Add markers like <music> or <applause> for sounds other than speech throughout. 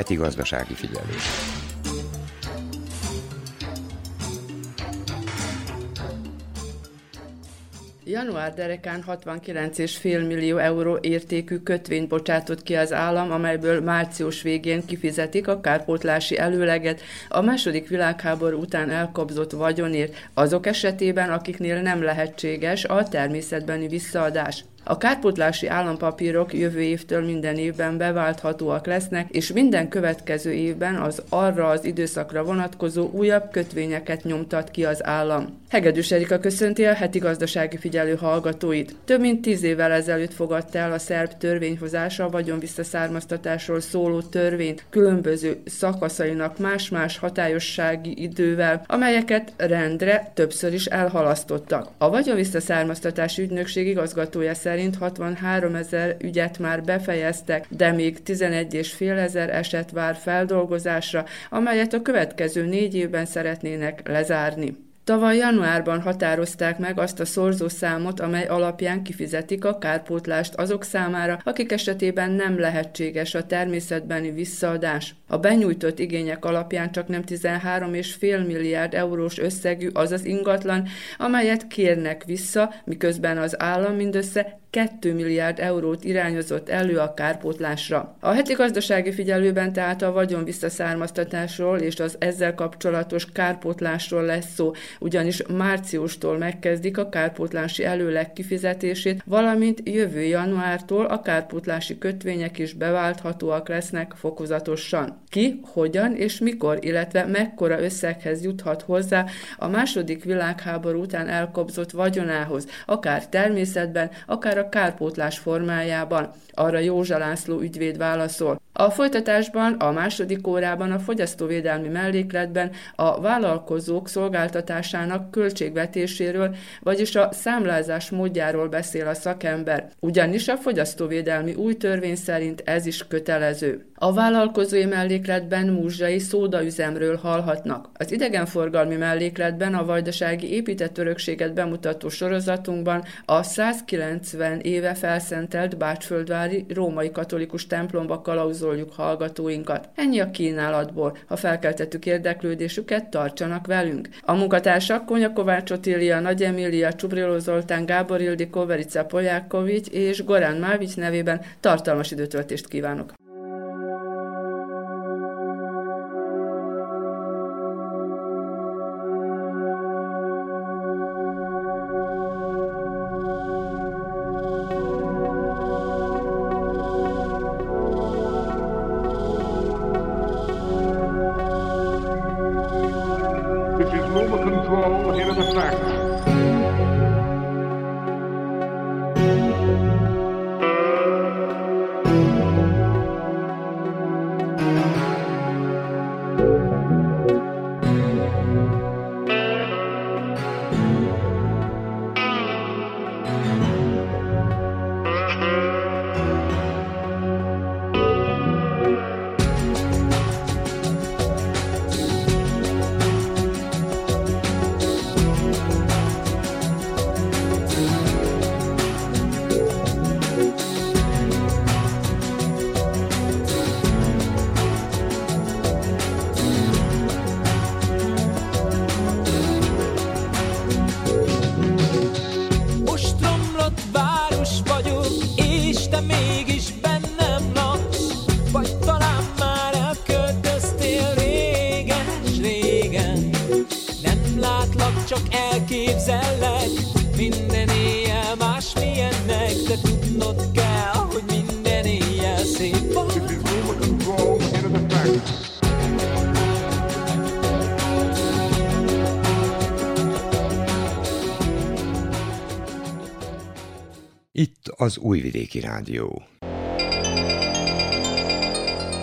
heti gazdasági figyelő. Január derekán 69,5 millió euró értékű kötvényt bocsátott ki az állam, amelyből március végén kifizetik a kárpótlási előleget a második világháború után elkobzott vagyonért azok esetében, akiknél nem lehetséges a természetbeni visszaadás. A kárpótlási állampapírok jövő évtől minden évben beválthatóak lesznek, és minden következő évben az arra az időszakra vonatkozó újabb kötvényeket nyomtat ki az állam. Hegedűs Erika köszönti a heti gazdasági figyelő hallgatóit. Több mint tíz évvel ezelőtt fogadta el a szerb törvényhozása a vagyonvisszaszármaztatásról szóló törvényt különböző szakaszainak más-más hatályossági idővel, amelyeket rendre többször is elhalasztottak. A vagyonvisszaszármaztatási ügynökség igazgatója szerint 63 ezer ügyet már befejeztek, de még 11,5 ezer eset vár feldolgozásra, amelyet a következő négy évben szeretnének lezárni. Tavaly januárban határozták meg azt a szorzószámot, amely alapján kifizetik a kárpótlást azok számára, akik esetében nem lehetséges a természetbeni visszaadás. A benyújtott igények alapján csak nem 13,5 milliárd eurós összegű az az ingatlan, amelyet kérnek vissza, miközben az állam mindössze 2 milliárd eurót irányozott elő a kárpótlásra. A heti gazdasági figyelőben tehát a vagyon visszaszármaztatásról és az ezzel kapcsolatos kárpótlásról lesz szó, ugyanis márciustól megkezdik a kárpótlási előleg kifizetését, valamint jövő januártól a kárpótlási kötvények is beválthatóak lesznek fokozatosan. Ki, hogyan és mikor, illetve mekkora összeghez juthat hozzá a második világháború után elkobzott vagyonához, akár természetben, akár kárpótlás formájában. Arra Józsa László ügyvéd válaszol. A folytatásban a második órában a fogyasztóvédelmi mellékletben a vállalkozók szolgáltatásának költségvetéséről, vagyis a számlázás módjáról beszél a szakember, ugyanis a fogyasztóvédelmi új törvény szerint ez is kötelező. A vállalkozói mellékletben múzsai szódaüzemről hallhatnak. Az idegenforgalmi mellékletben a vajdasági épített örökséget bemutató sorozatunkban a 190 éve felszentelt Bácsföldvári római katolikus templomba kalauzoljuk hallgatóinkat. Ennyi a kínálatból. Ha felkeltettük érdeklődésüket, tartsanak velünk. A munkatársak Konya Kovács Otília, Nagy Emília, Csubriló Zoltán, Gábor Ildi, Koverica Polyákovics és Gorán Mávics nevében tartalmas időtöltést kívánok. Újvidéki Rádió.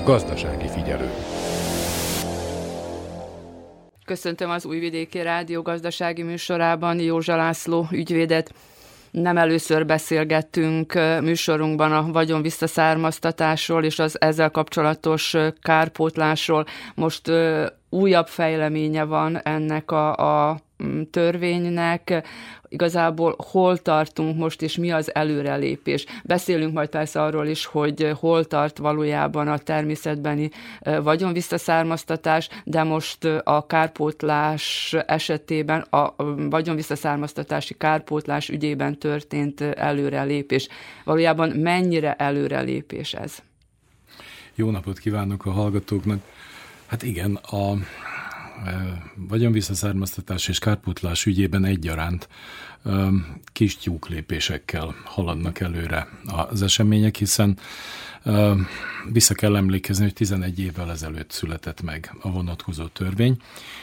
Gazdasági figyelő. Köszöntöm az Újvidéki Rádió gazdasági műsorában Józsa László ügyvédet. Nem először beszélgettünk műsorunkban a vagyon visszaszármaztatásról és az ezzel kapcsolatos kárpótlásról. Most újabb fejleménye van ennek a, a törvénynek, igazából hol tartunk most, és mi az előrelépés. Beszélünk majd persze arról is, hogy hol tart valójában a természetbeni vagyonvisszaszármaztatás, de most a kárpótlás esetében, a vagyonvisszaszármaztatási kárpótlás ügyében történt előrelépés. Valójában mennyire előrelépés ez? Jó napot kívánok a hallgatóknak! Hát igen, a vagyonvisszaszármaztatás és kárpótlás ügyében egyaránt kis tyúklépésekkel haladnak előre az események, hiszen vissza kell emlékezni, hogy 11 évvel ezelőtt született meg a vonatkozó törvény,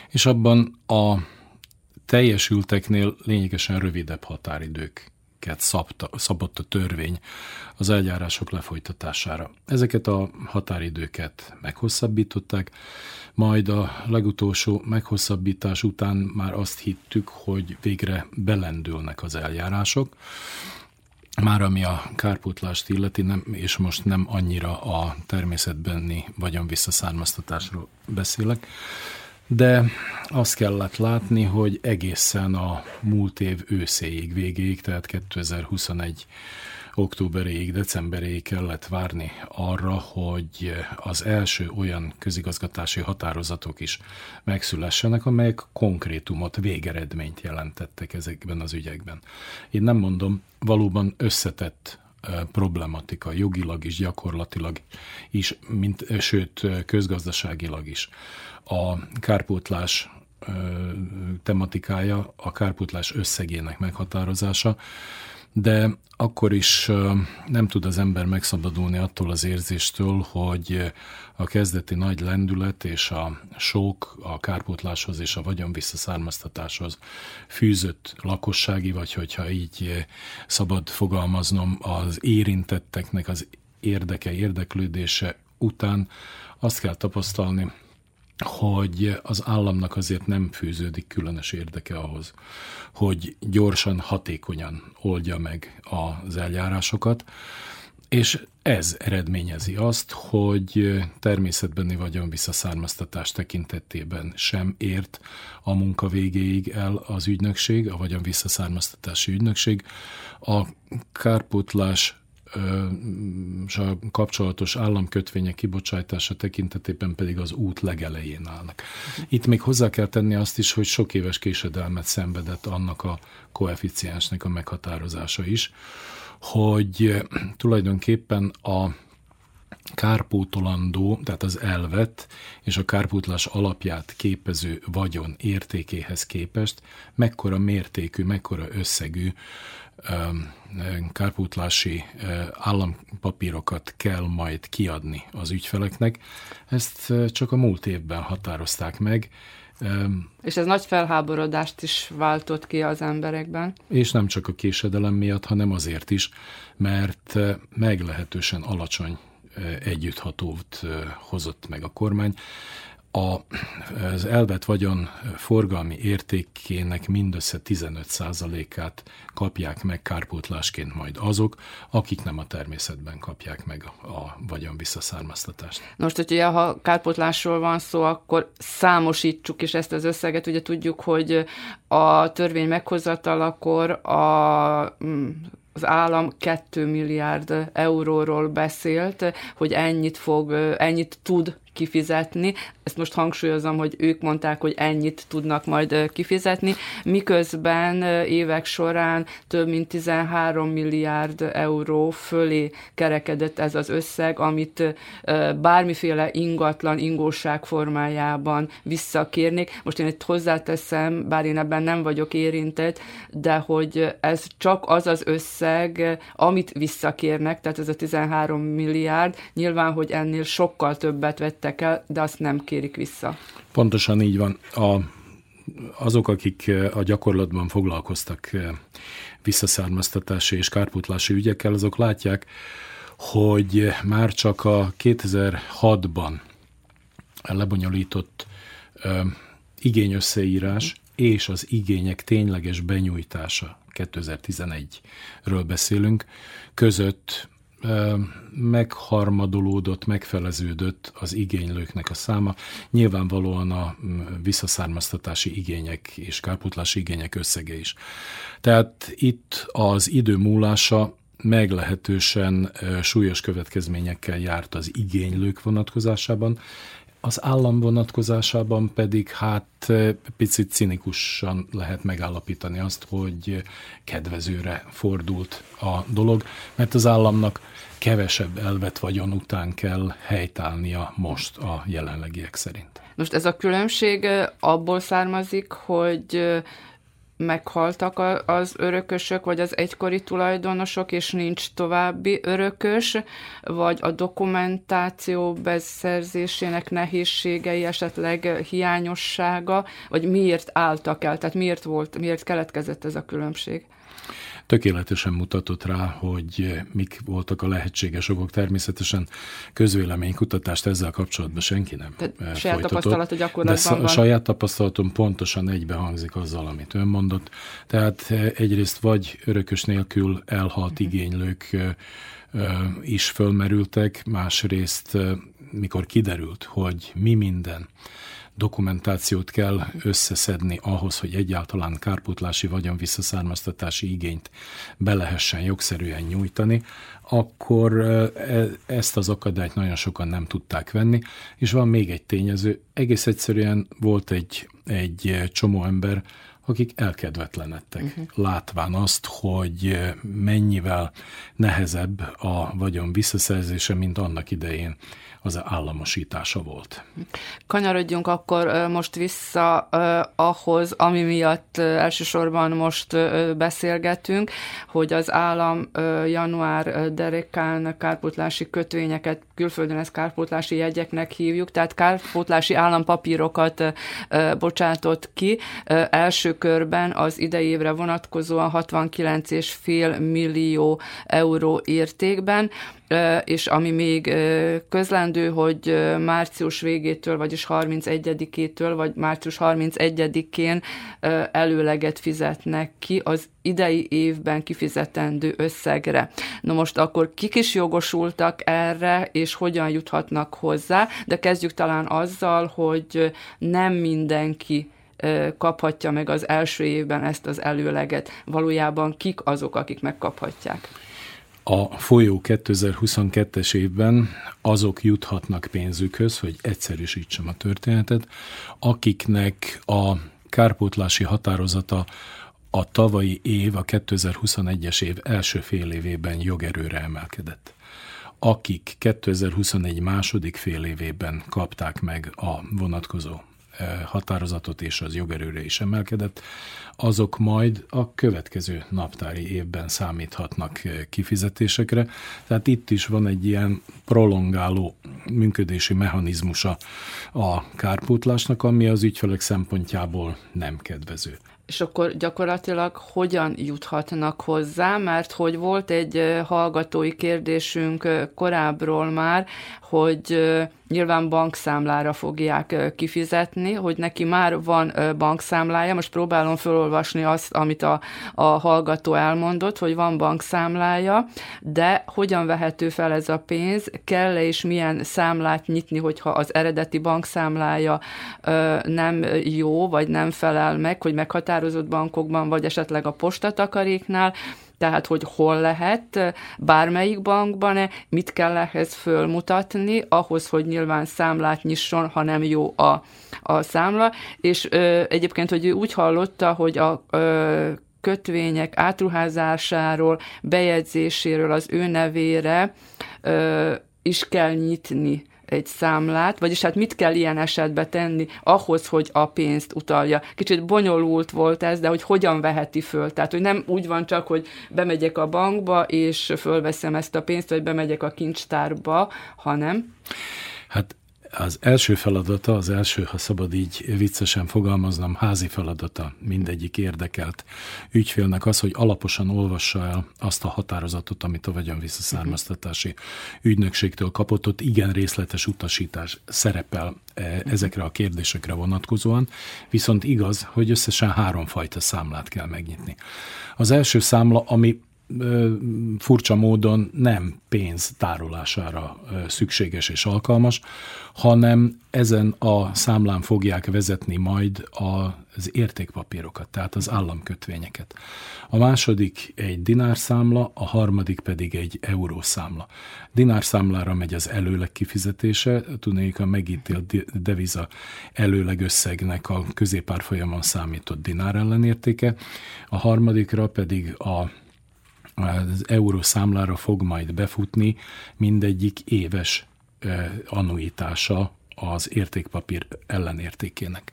és abban a teljesülteknél lényegesen rövidebb határidők szabta, szabott a törvény az eljárások lefolytatására. Ezeket a határidőket meghosszabbították, majd a legutolsó meghosszabbítás után már azt hittük, hogy végre belendülnek az eljárások, már ami a kárpótlást illeti, nem, és most nem annyira a természetbeni vagyon visszaszármaztatásról beszélek, de azt kellett látni, hogy egészen a múlt év őszéig, végéig, tehát 2021 októberéig, decemberéig kellett várni arra, hogy az első olyan közigazgatási határozatok is megszülessenek, amelyek konkrétumot, végeredményt jelentettek ezekben az ügyekben. Én nem mondom, valóban összetett problematika, jogilag is, gyakorlatilag is, mint, sőt, közgazdaságilag is a kárpótlás tematikája, a kárpótlás összegének meghatározása, de akkor is nem tud az ember megszabadulni attól az érzéstől, hogy a kezdeti nagy lendület és a sok a kárpótláshoz és a vagyon visszaszármaztatáshoz fűzött lakossági, vagy hogyha így szabad fogalmaznom, az érintetteknek az érdeke, érdeklődése után azt kell tapasztalni, hogy az államnak azért nem fűződik különös érdeke ahhoz, hogy gyorsan, hatékonyan oldja meg az eljárásokat, és ez eredményezi azt, hogy természetbeni vagyon visszaszármaztatás tekintetében sem ért a munka végéig el az ügynökség, a vagyon visszaszármaztatási ügynökség. A kárpótlás kapcsolatos államkötvények kibocsátása tekintetében pedig az út legelején állnak. Itt még hozzá kell tenni azt is, hogy sok éves késedelmet szenvedett annak a koeficiensnek a meghatározása is, hogy tulajdonképpen a kárpótolandó, tehát az elvet és a kárpótlás alapját képező vagyon értékéhez képest mekkora mértékű, mekkora összegű kárpótlási állampapírokat kell majd kiadni az ügyfeleknek. Ezt csak a múlt évben határozták meg. És ez nagy felháborodást is váltott ki az emberekben. És nem csak a késedelem miatt, hanem azért is, mert meglehetősen alacsony együtthatót hozott meg a kormány az elvett vagyon forgalmi értékének mindössze 15%-át kapják meg kárpótlásként majd azok, akik nem a természetben kapják meg a vagyon visszaszármaztatást. Most, hogyha ha kárpótlásról van szó, akkor számosítsuk is ezt az összeget. Ugye tudjuk, hogy a törvény meghozatalakor a mm, az állam 2 milliárd euróról beszélt, hogy ennyit fog, ennyit tud kifizetni. Ezt most hangsúlyozom, hogy ők mondták, hogy ennyit tudnak majd kifizetni, miközben évek során több mint 13 milliárd euró fölé kerekedett ez az összeg, amit bármiféle ingatlan, ingóság formájában visszakérnék. Most én itt hozzáteszem, bár én ebben nem vagyok érintett, de hogy ez csak az az összeg, amit visszakérnek, tehát ez a 13 milliárd, nyilván, hogy ennél sokkal többet vett vettek el, de azt nem kérik vissza. Pontosan így van. A, azok, akik a gyakorlatban foglalkoztak visszaszármaztatási és kárpótlási ügyekkel, azok látják, hogy már csak a 2006-ban lebonyolított ö, igényösszeírás és az igények tényleges benyújtása 2011-ről beszélünk, között megharmadolódott, megfeleződött az igénylőknek a száma. Nyilvánvalóan a visszaszármaztatási igények és kárpótlási igények összege is. Tehát itt az idő múlása meglehetősen súlyos következményekkel járt az igénylők vonatkozásában, az állam vonatkozásában pedig hát picit cinikusan lehet megállapítani azt, hogy kedvezőre fordult a dolog, mert az államnak kevesebb elvet vagyon után kell helytállnia most a jelenlegiek szerint. Most ez a különbség abból származik, hogy meghaltak az örökösök, vagy az egykori tulajdonosok, és nincs további örökös, vagy a dokumentáció beszerzésének nehézségei, esetleg hiányossága, vagy miért álltak el, tehát miért volt, miért keletkezett ez a különbség? Tökéletesen mutatott rá, hogy mik voltak a lehetséges okok. Természetesen közvéleménykutatást ezzel kapcsolatban senki nem Tehát eh, saját tapasztalat a gyakorlatban de van. saját tapasztalatom pontosan egybehangzik azzal, amit ön mondott. Tehát eh, egyrészt vagy örökös nélkül elhalt uh-huh. igénylők eh, is fölmerültek, másrészt mikor kiderült, hogy mi minden dokumentációt kell összeszedni ahhoz, hogy egyáltalán kárpótlási vagyon visszaszármaztatási igényt be lehessen jogszerűen nyújtani, akkor e, ezt az akadályt nagyon sokan nem tudták venni, és van még egy tényező, egész egyszerűen volt egy, egy csomó ember, akik elkedvetlenedtek, uh-huh. látván azt, hogy mennyivel nehezebb a vagyon visszaszerzése, mint annak idején az államosítása volt. Kanyarodjunk akkor most vissza ahhoz, ami miatt elsősorban most beszélgetünk, hogy az állam január derekán kárpótlási kötvényeket, külföldön ezt kárpótlási jegyeknek hívjuk, tehát kárpótlási állampapírokat bocsátott ki. Első körben az idei évre vonatkozóan 69,5 millió euró értékben és ami még közlendő, hogy március végétől, vagyis 31-től, vagy március 31-én előleget fizetnek ki az idei évben kifizetendő összegre. Na most akkor kik is jogosultak erre, és hogyan juthatnak hozzá, de kezdjük talán azzal, hogy nem mindenki kaphatja meg az első évben ezt az előleget. Valójában kik azok, akik megkaphatják? A folyó 2022-es évben azok juthatnak pénzükhöz, hogy egyszerűsítsem a történetet, akiknek a kárpótlási határozata a tavalyi év, a 2021-es év első fél évében jogerőre emelkedett. Akik 2021 második fél évében kapták meg a vonatkozó határozatot, és az jogerőre is emelkedett, azok majd a következő naptári évben számíthatnak kifizetésekre. Tehát itt is van egy ilyen prolongáló működési mechanizmusa a kárpótlásnak, ami az ügyfelek szempontjából nem kedvező és akkor gyakorlatilag hogyan juthatnak hozzá, mert hogy volt egy hallgatói kérdésünk korábbról már, hogy nyilván bankszámlára fogják kifizetni, hogy neki már van bankszámlája, most próbálom felolvasni azt, amit a, a hallgató elmondott, hogy van bankszámlája, de hogyan vehető fel ez a pénz, kell-e és milyen számlát nyitni, hogyha az eredeti bankszámlája nem jó, vagy nem felel meg, hogy meghatározott bankokban, vagy esetleg a postatakaréknál, tehát hogy hol lehet, bármelyik bankban, mit kell ehhez fölmutatni, ahhoz, hogy nyilván számlát nyisson, ha nem jó a, a számla, és ö, egyébként, hogy ő úgy hallotta, hogy a ö, kötvények átruházásáról, bejegyzéséről az ő nevére ö, is kell nyitni egy számlát, vagyis hát mit kell ilyen esetben tenni ahhoz, hogy a pénzt utalja. Kicsit bonyolult volt ez, de hogy hogyan veheti föl. Tehát, hogy nem úgy van csak, hogy bemegyek a bankba, és fölveszem ezt a pénzt, vagy bemegyek a kincstárba, hanem... Hát az első feladata, az első, ha szabad így viccesen fogalmaznom, házi feladata mindegyik érdekelt ügyfélnek az, hogy alaposan olvassa el azt a határozatot, amit a vagyon visszaszármaztatási ügynökségtől kapott, ott igen részletes utasítás szerepel e, ezekre a kérdésekre vonatkozóan, viszont igaz, hogy összesen háromfajta számlát kell megnyitni. Az első számla, ami furcsa módon nem pénz tárolására szükséges és alkalmas, hanem ezen a számlán fogják vezetni majd az értékpapírokat, tehát az államkötvényeket. A második egy dinárszámla, a harmadik pedig egy eurószámla. Dinárszámlára megy az előleg kifizetése, tudnék a megítélt deviza előleg összegnek a középárfolyamon számított dinár ellenértéke, a harmadikra pedig a az euró számlára fog majd befutni mindegyik éves annuitása az értékpapír ellenértékének.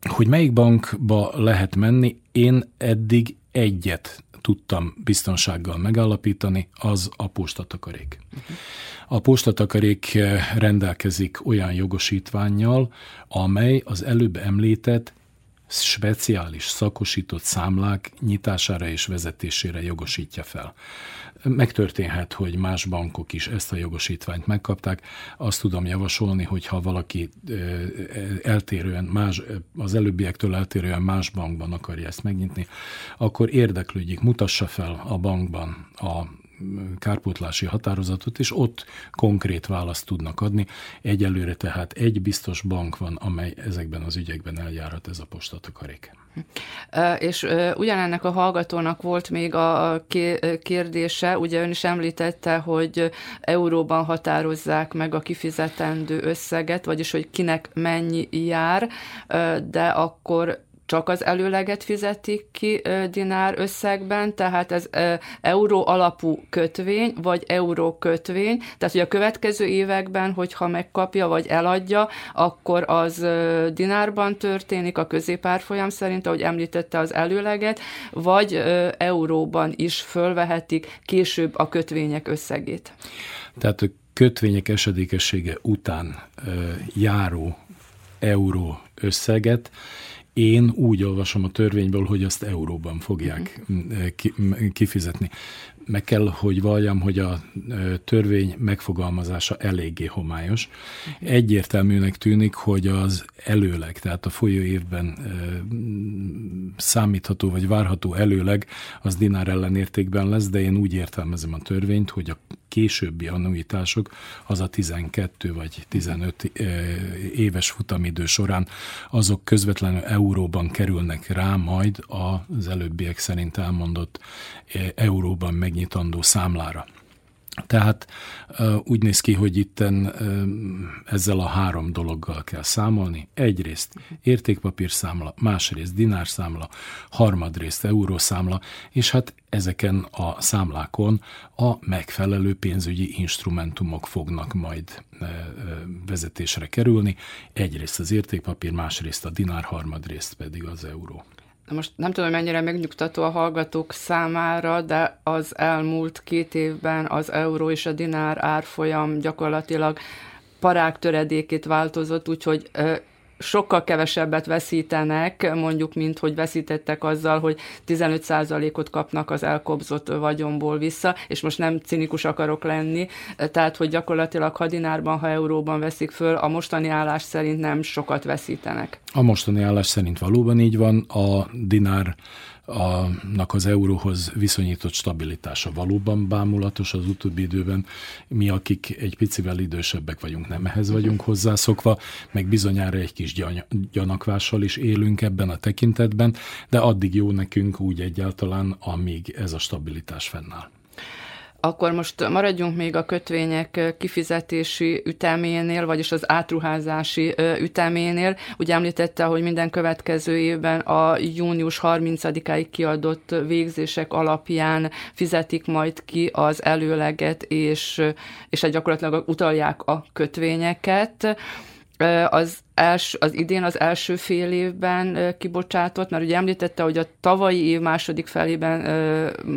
Hogy melyik bankba lehet menni, én eddig egyet tudtam biztonsággal megállapítani, az a postatakarék. A postatakarék rendelkezik olyan jogosítványjal, amely az előbb említett speciális szakosított számlák nyitására és vezetésére jogosítja fel. Megtörténhet, hogy más bankok is ezt a jogosítványt megkapták. Azt tudom javasolni, hogy ha valaki eltérően más, az előbbiektől eltérően más bankban akarja ezt megnyitni, akkor érdeklődjék, mutassa fel a bankban a kárpótlási határozatot, és ott konkrét választ tudnak adni. Egyelőre tehát egy biztos bank van, amely ezekben az ügyekben eljárhat ez a postatakarék. És ugyanennek a hallgatónak volt még a kérdése, ugye ön is említette, hogy euróban határozzák meg a kifizetendő összeget, vagyis hogy kinek mennyi jár, de akkor csak az előleget fizetik ki dinár összegben, tehát ez euró alapú kötvény, vagy euró kötvény, tehát hogy a következő években, hogyha megkapja, vagy eladja, akkor az dinárban történik a középárfolyam szerint, ahogy említette az előleget, vagy euróban is fölvehetik később a kötvények összegét. Tehát a kötvények esedékessége után járó euró összeget én úgy olvasom a törvényből, hogy azt euróban fogják uh-huh. kifizetni. Meg kell, hogy valljam, hogy a törvény megfogalmazása eléggé homályos. Egyértelműnek tűnik, hogy az előleg, tehát a folyó évben számítható vagy várható előleg az dinár ellenértékben lesz, de én úgy értelmezem a törvényt, hogy a későbbi annuitások az a 12 vagy 15 éves futamidő során azok közvetlenül euróban kerülnek rá majd az előbbiek szerint elmondott euróban megnyitandó számlára. Tehát úgy néz ki, hogy itten ezzel a három dologgal kell számolni. Egyrészt értékpapírszámla, másrészt dinárszámla, harmadrészt eurószámla, és hát ezeken a számlákon a megfelelő pénzügyi instrumentumok fognak majd vezetésre kerülni. Egyrészt az értékpapír, másrészt a dinár, harmadrészt pedig az euró most nem tudom, mennyire megnyugtató a hallgatók számára, de az elmúlt két évben az euró és a dinár árfolyam gyakorlatilag parák töredékét változott, úgyhogy sokkal kevesebbet veszítenek, mondjuk, mint hogy veszítettek azzal, hogy 15%-ot kapnak az elkobzott vagyomból vissza, és most nem cinikus akarok lenni, tehát, hogy gyakorlatilag ha dinárban, ha euróban veszik föl, a mostani állás szerint nem sokat veszítenek. A mostani állás szerint valóban így van, a dinár annak az euróhoz viszonyított stabilitása valóban bámulatos az utóbbi időben. Mi, akik egy picivel idősebbek vagyunk, nem ehhez vagyunk hozzászokva, meg bizonyára egy kis gyanakvással is élünk ebben a tekintetben, de addig jó nekünk úgy egyáltalán, amíg ez a stabilitás fennáll. Akkor most maradjunk még a kötvények kifizetési üteménél, vagyis az átruházási üteménél. Ugye említette, hogy minden következő évben a június 30-áig kiadott végzések alapján fizetik majd ki az előleget, és, és gyakorlatilag utalják a kötvényeket. Az els, az idén az első fél évben kibocsátott, mert ugye említette, hogy a tavalyi év második felében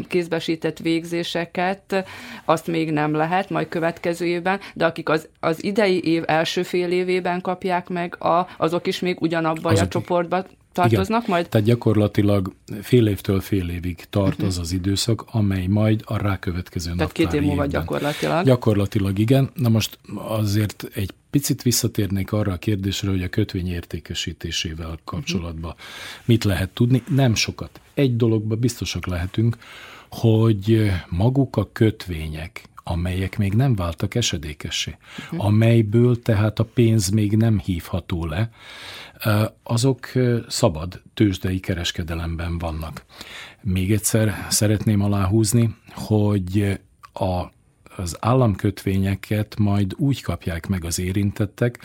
kézbesített végzéseket, azt még nem lehet, majd következő évben, de akik az, az idei év első fél évében kapják meg, a, azok is még ugyanabban a csoportban tartoznak Igen. majd? Tehát gyakorlatilag fél évtől fél évig tart uh-huh. az az időszak, amely majd a rákövetkező Tehát két év múlva gyakorlatilag. Gyakorlatilag igen. Na most azért egy picit visszatérnék arra a kérdésre, hogy a kötvény értékesítésével kapcsolatban uh-huh. mit lehet tudni. Nem sokat. Egy dologban biztosak lehetünk, hogy maguk a kötvények, amelyek még nem váltak esedékessé, uh-huh. amelyből tehát a pénz még nem hívható le, azok szabad tőzsdei kereskedelemben vannak. Még egyszer szeretném aláhúzni, hogy a, az államkötvényeket majd úgy kapják meg az érintettek,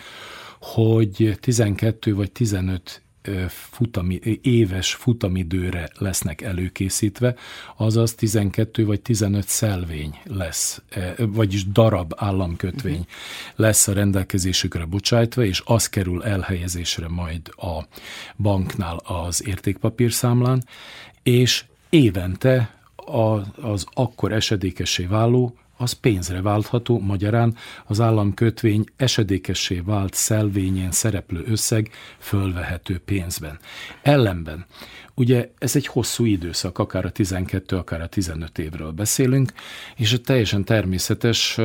hogy 12 vagy 15 futami, éves futamidőre lesznek előkészítve, azaz 12 vagy 15 szelvény lesz, vagyis darab államkötvény uh-huh. lesz a rendelkezésükre bocsájtva, és az kerül elhelyezésre majd a banknál az értékpapírszámlán, és évente az akkor esedékessé váló az pénzre váltható, magyarán az államkötvény esedékessé vált szelvényén szereplő összeg fölvehető pénzben. Ellenben, ugye ez egy hosszú időszak, akár a 12, akár a 15 évről beszélünk, és teljesen természetes,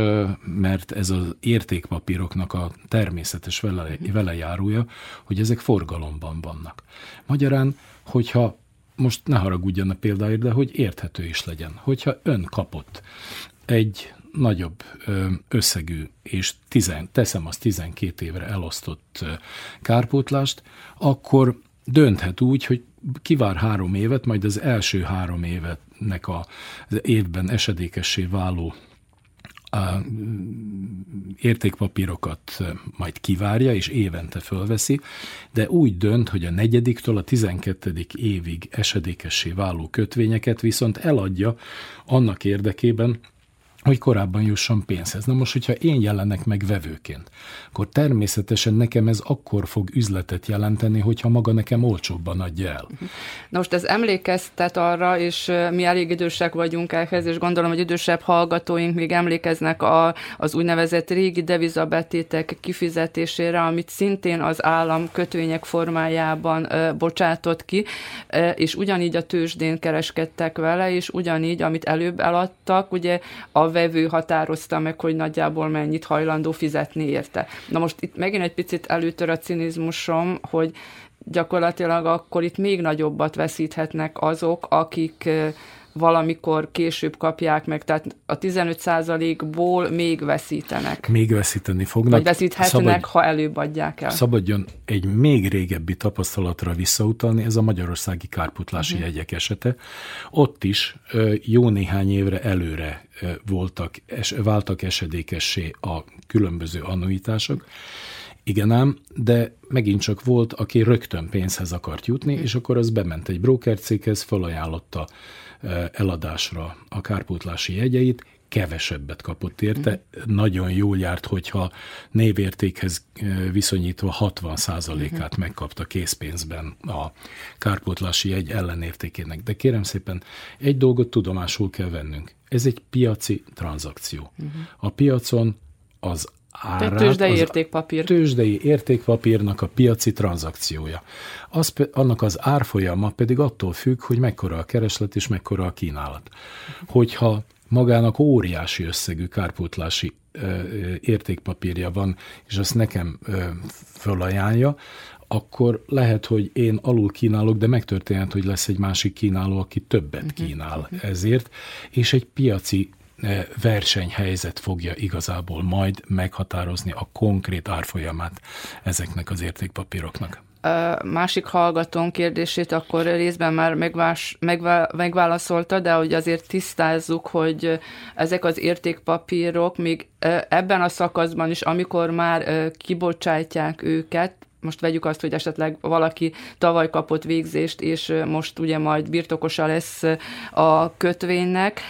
mert ez az értékpapíroknak a természetes vele, velejárója, hogy ezek forgalomban vannak. Magyarán, hogyha most ne haragudjon a példáért, de hogy érthető is legyen. Hogyha ön kapott egy nagyobb összegű, és tizen, teszem azt 12 évre elosztott kárpótlást, akkor dönthet úgy, hogy kivár három évet, majd az első három évetnek a, az évben esedékessé váló a értékpapírokat majd kivárja, és évente fölveszi, de úgy dönt, hogy a negyediktől a tizenkettedik évig esedékessé váló kötvényeket viszont eladja annak érdekében, hogy korábban jusson pénzhez. Na most, hogyha én jelenek meg vevőként, akkor természetesen nekem ez akkor fog üzletet jelenteni, hogyha maga nekem olcsóbban adja el. Na most ez emlékeztet arra, és mi elég idősek vagyunk ehhez, és gondolom, hogy idősebb hallgatóink még emlékeznek a, az úgynevezett régi devizabetétek kifizetésére, amit szintén az állam kötvények formájában ö, bocsátott ki, ö, és ugyanígy a tőzsdén kereskedtek vele, és ugyanígy, amit előbb eladtak, ugye a vevő határozta meg, hogy nagyjából mennyit hajlandó fizetni érte. Na most itt megint egy picit előtör a cinizmusom, hogy gyakorlatilag akkor itt még nagyobbat veszíthetnek azok, akik valamikor később kapják meg, tehát a 15%-ból még veszítenek. Még veszíteni fognak. Vagy veszíthetnek, Szabad, ha előbb adják el. Szabadjon egy még régebbi tapasztalatra visszautalni, ez a magyarországi kárputlási uh-huh. jegyek esete. Ott is jó néhány évre előre voltak, es, váltak esedékessé a különböző annuitások, igen ám, de megint csak volt, aki rögtön pénzhez akart jutni, és akkor az bement egy brokercéghez, felajánlotta eladásra a kárpótlási jegyeit, kevesebbet kapott érte. Mm. Nagyon jól járt, hogyha névértékhez viszonyítva 60%-át mm. megkapta készpénzben a kárpótlási jegy ellenértékének. De kérem szépen, egy dolgot tudomásul kell vennünk. Ez egy piaci tranzakció. Mm. A piacon az árát, tőzsdei értékpapír. Tőzsdei értékpapírnak a piaci tranzakciója. Az, annak az árfolyama pedig attól függ, hogy mekkora a kereslet és mekkora a kínálat. Hogyha magának óriási összegű kárpótlási értékpapírja van, és azt nekem fölajánlja, akkor lehet, hogy én alul kínálok, de megtörténhet, hogy lesz egy másik kínáló, aki többet mhm. kínál ezért, és egy piaci versenyhelyzet fogja igazából majd meghatározni a konkrét árfolyamát ezeknek az értékpapíroknak másik hallgatón kérdését akkor részben már megvás, megvá, megválaszolta, de hogy azért tisztázzuk, hogy ezek az értékpapírok még ebben a szakaszban is, amikor már kibocsátják őket, most vegyük azt, hogy esetleg valaki tavaly kapott végzést, és most ugye majd birtokosa lesz a kötvénynek,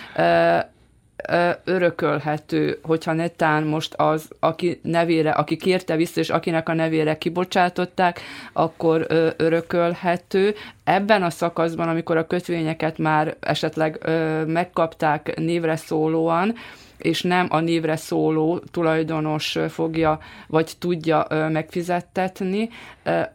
örökölhető, hogyha netán most az, aki nevére, aki kérte vissza, és akinek a nevére kibocsátották, akkor örökölhető. ebben a szakaszban, amikor a kötvényeket már esetleg megkapták névre szólóan, és nem a névre szóló tulajdonos fogja, vagy tudja megfizettetni,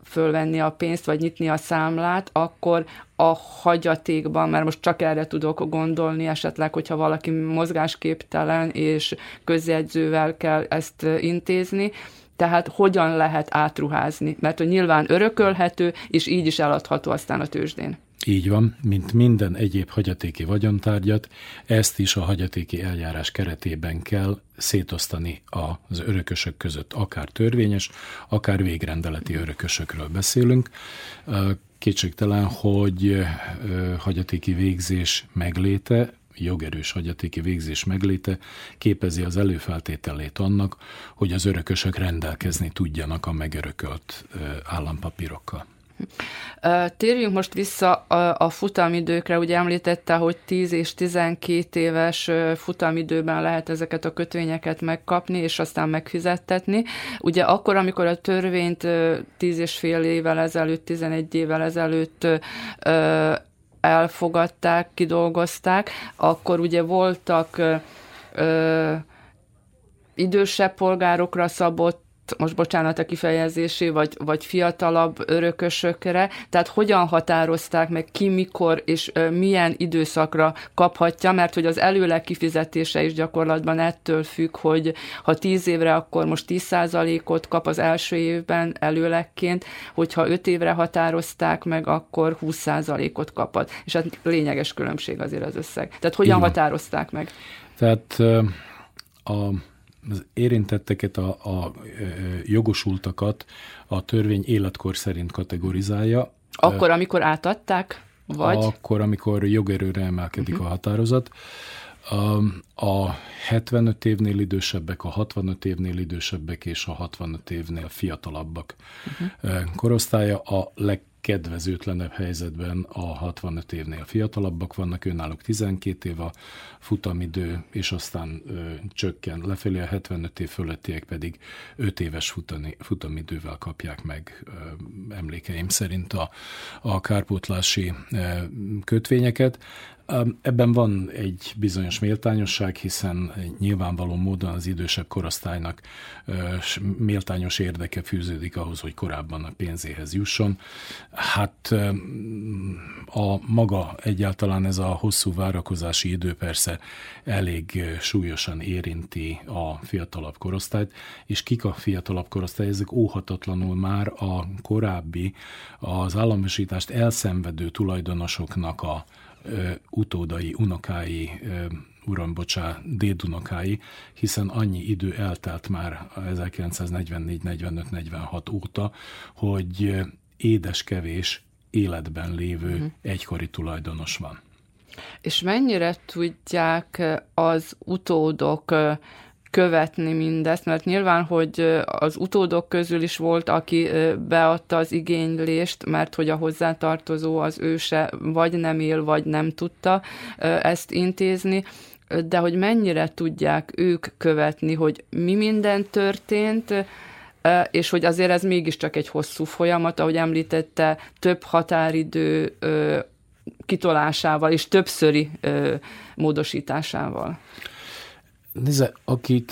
fölvenni a pénzt, vagy nyitni a számlát, akkor a hagyatékban, mert most csak erre tudok gondolni esetleg, hogyha valaki mozgásképtelen és közjegyzővel kell ezt intézni, tehát hogyan lehet átruházni, mert hogy nyilván örökölhető, és így is eladható aztán a tőzsdén. Így van, mint minden egyéb hagyatéki vagyontárgyat, ezt is a hagyatéki eljárás keretében kell szétosztani az örökösök között, akár törvényes, akár végrendeleti örökösökről beszélünk. Kétségtelen, hogy hagyatéki végzés megléte jogerős hagyatéki végzés megléte képezi az előfeltételét annak, hogy az örökösök rendelkezni tudjanak a megörökölt állampapírokkal. Térjünk most vissza a, a futamidőkre. Ugye említette, hogy 10 és 12 éves futamidőben lehet ezeket a kötvényeket megkapni, és aztán megfizettetni. Ugye akkor, amikor a törvényt 10 és fél évvel ezelőtt, 11 évvel ezelőtt elfogadták, kidolgozták, akkor ugye voltak idősebb polgárokra szabott most bocsánat a kifejezésé, vagy, vagy fiatalabb örökösökre, tehát hogyan határozták meg ki, mikor és milyen időszakra kaphatja, mert hogy az előleg kifizetése is gyakorlatban ettől függ, hogy ha 10 évre, akkor most 10%-ot kap az első évben előlegként, hogyha 5 évre határozták meg, akkor 20%-ot kaphat. És hát lényeges különbség azért az összeg. Tehát hogyan Igen. határozták meg? Tehát a az érintetteket, a, a jogosultakat a törvény életkor szerint kategorizálja. Akkor, amikor átadták? Vagy? Akkor, amikor jogerőre emelkedik uh-huh. a határozat. A, a 75 évnél idősebbek, a 65 évnél idősebbek és a 65 évnél fiatalabbak uh-huh. korosztálya a leg kedvezőtlenebb helyzetben a 65 évnél fiatalabbak vannak, önállók 12 év a futamidő, és aztán ö, csökken lefelé, a 75 év fölöttiek pedig 5 éves futani, futamidővel kapják meg ö, emlékeim szerint a, a kárpótlási ö, kötvényeket. Ebben van egy bizonyos méltányosság, hiszen nyilvánvaló módon az idősebb korosztálynak méltányos érdeke fűződik ahhoz, hogy korábban a pénzéhez jusson. Hát a maga egyáltalán ez a hosszú várakozási idő persze elég súlyosan érinti a fiatalabb korosztályt, és kik a fiatalabb korosztály, ezek óhatatlanul már a korábbi, az államosítást elszenvedő tulajdonosoknak a utódai, unokái, uram, bocsá, dédunokái, hiszen annyi idő eltelt már 1944, 45, 46 óta, hogy édes kevés életben lévő uh-huh. egykori tulajdonos van. És mennyire tudják az utódok követni mindezt, mert nyilván, hogy az utódok közül is volt, aki beadta az igénylést, mert hogy a hozzátartozó az őse vagy nem él, vagy nem tudta ezt intézni, de hogy mennyire tudják ők követni, hogy mi minden történt, és hogy azért ez mégiscsak egy hosszú folyamat, ahogy említette, több határidő kitolásával és többszöri módosításával. Nézze, akik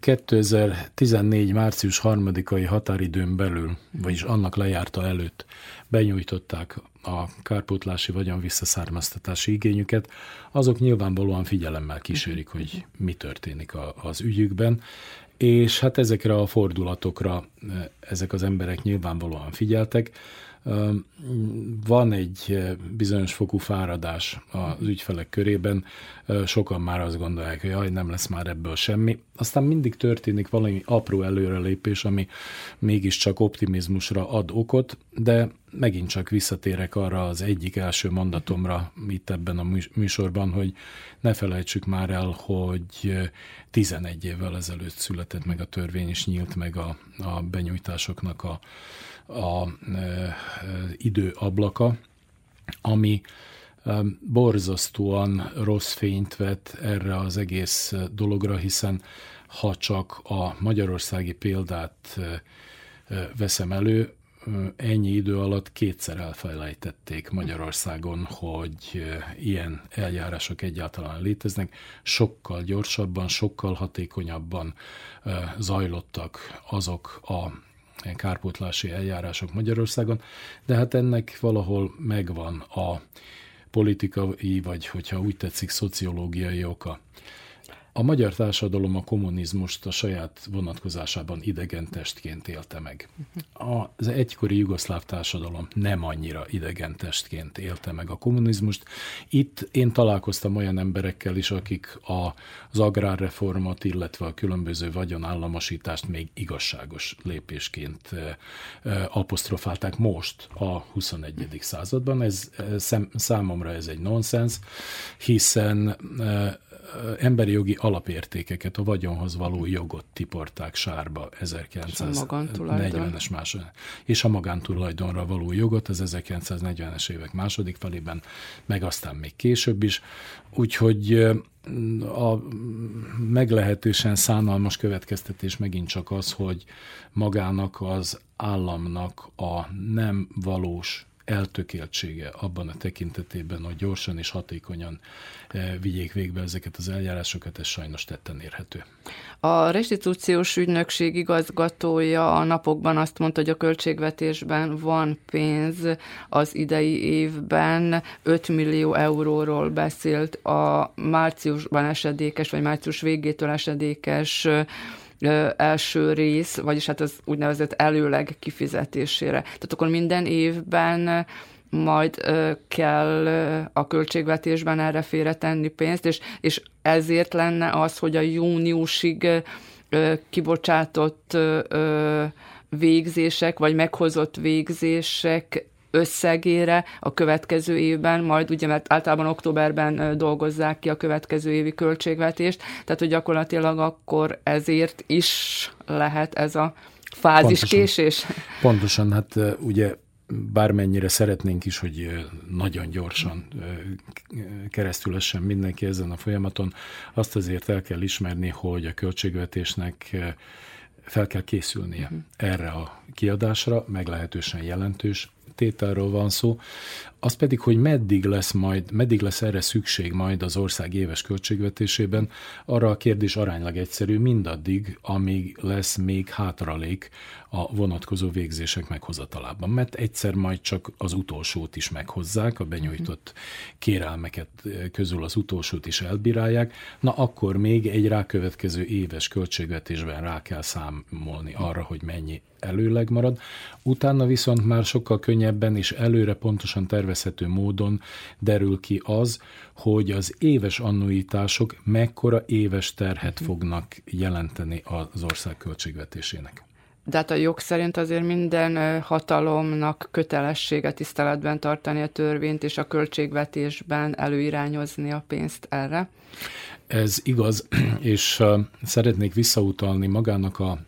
2014. március 3-ai határidőn belül, vagyis annak lejárta előtt benyújtották a kárpótlási vagyon visszaszármaztatási igényüket, azok nyilvánvalóan figyelemmel kísérik, hogy mi történik az ügyükben, és hát ezekre a fordulatokra ezek az emberek nyilvánvalóan figyeltek, van egy bizonyos fokú fáradás az ügyfelek körében, sokan már azt gondolják, hogy jaj, nem lesz már ebből semmi. Aztán mindig történik valami apró előrelépés, ami mégiscsak optimizmusra ad okot, de megint csak visszatérek arra az egyik első mondatomra itt ebben a műsorban, hogy ne felejtsük már el, hogy 11 évvel ezelőtt született meg a törvény, és nyílt meg a, a benyújtásoknak a, a e, idő ablaka, ami borzasztóan rossz fényt vet erre az egész dologra, hiszen ha csak a magyarországi példát veszem elő, ennyi idő alatt kétszer elfelejtették Magyarországon, hogy ilyen eljárások egyáltalán léteznek. Sokkal gyorsabban, sokkal hatékonyabban zajlottak azok a kárpótlási eljárások Magyarországon, de hát ennek valahol megvan a politikai, vagy hogyha úgy tetszik, szociológiai oka. A magyar társadalom a kommunizmust a saját vonatkozásában idegen testként élte meg. Az egykori jugoszláv társadalom nem annyira idegen testként élte meg a kommunizmust. Itt én találkoztam olyan emberekkel is, akik az agrárreformot, illetve a különböző vagyonállamosítást még igazságos lépésként apostrofálták most a 21. században. Ez számomra ez egy nonsens, hiszen emberi jogi alapértékeket, a vagyonhoz való jogot tiporták sárba 1940-es második, és a magántulajdonra való jogot az 1940-es évek második felében, meg aztán még később is. Úgyhogy a meglehetősen szánalmas következtetés megint csak az, hogy magának az államnak a nem valós eltökéltsége abban a tekintetében, hogy gyorsan és hatékonyan eh, vigyék végbe ezeket az eljárásokat, ez sajnos tetten érhető. A restitúciós ügynökség igazgatója a napokban azt mondta, hogy a költségvetésben van pénz az idei évben, 5 millió euróról beszélt a márciusban esedékes, vagy március végétől esedékes első rész, vagyis hát az úgynevezett előleg kifizetésére. Tehát akkor minden évben majd kell a költségvetésben erre félretenni pénzt, és, és ezért lenne az, hogy a júniusig kibocsátott végzések, vagy meghozott végzések összegére a következő évben, majd ugye, mert általában októberben dolgozzák ki a következő évi költségvetést, tehát hogy gyakorlatilag akkor ezért is lehet ez a fáziskésés. Pontosan, pontosan hát ugye bármennyire szeretnénk is, hogy nagyon gyorsan keresztül mindenki ezen a folyamaton, azt azért el kell ismerni, hogy a költségvetésnek fel kell készülnie uh-huh. erre a kiadásra, meglehetősen jelentős tételről van szó, az pedig, hogy meddig lesz majd, meddig lesz erre szükség majd az ország éves költségvetésében, arra a kérdés aránylag egyszerű, mindaddig, amíg lesz még hátralék a vonatkozó végzések meghozatalában. Mert egyszer majd csak az utolsót is meghozzák, a benyújtott kérelmeket közül az utolsót is elbírálják, na akkor még egy rákövetkező éves költségvetésben rá kell számolni arra, hogy mennyi előleg marad. Utána viszont már sokkal könnyebben és előre pontosan tervezhető módon derül ki az, hogy az éves annuitások mekkora éves terhet mhm. fognak jelenteni az ország költségvetésének. De hát a jog szerint azért minden hatalomnak kötelessége tiszteletben tartani a törvényt, és a költségvetésben előirányozni a pénzt erre. Ez igaz, <clears throat> és szeretnék visszautalni magának a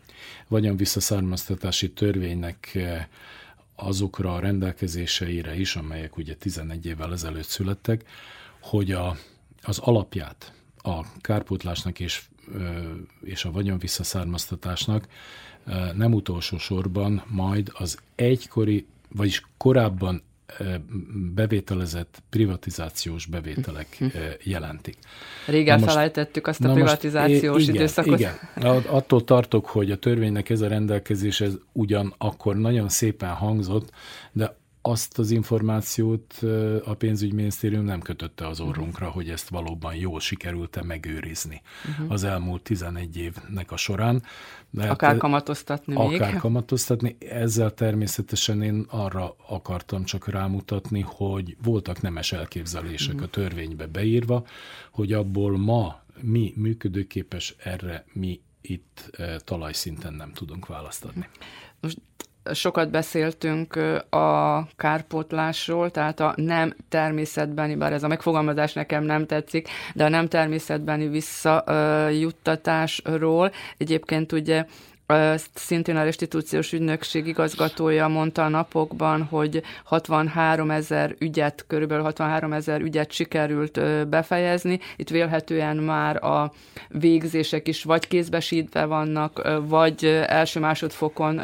visszaszármaztatási törvénynek azokra a rendelkezéseire is, amelyek ugye 11 évvel ezelőtt születtek, hogy a, az alapját a kárpótlásnak és, és a visszaszármaztatásnak nem utolsó sorban majd az egykori, vagyis korábban bevételezett privatizációs bevételek hm. jelentik. Régen most, felejtettük azt a privatizációs igen, időszakot. Igen, attól tartok, hogy a törvénynek ez a rendelkezés ez ugyan akkor nagyon szépen hangzott, de azt az információt a pénzügyminisztérium nem kötötte az orrunkra, hogy ezt valóban jól sikerült-e megőrizni uh-huh. az elmúlt 11 évnek a során. De akár hát, kamatoztatni akár még. Akár kamatoztatni. Ezzel természetesen én arra akartam csak rámutatni, hogy voltak nemes elképzelések uh-huh. a törvénybe beírva, hogy abból ma mi működőképes, erre mi itt talajszinten nem tudunk választ adni. Most sokat beszéltünk a kárpótlásról, tehát a nem természetbeni, bár ez a megfogalmazás nekem nem tetszik, de a nem természetbeni visszajuttatásról. Egyébként ugye ezt szintén a restitúciós ügynökség igazgatója mondta a napokban, hogy 63 ezer ügyet, körülbelül 63 ezer ügyet sikerült befejezni. Itt vélhetően már a végzések is vagy kézbesítve vannak, vagy első-másodfokon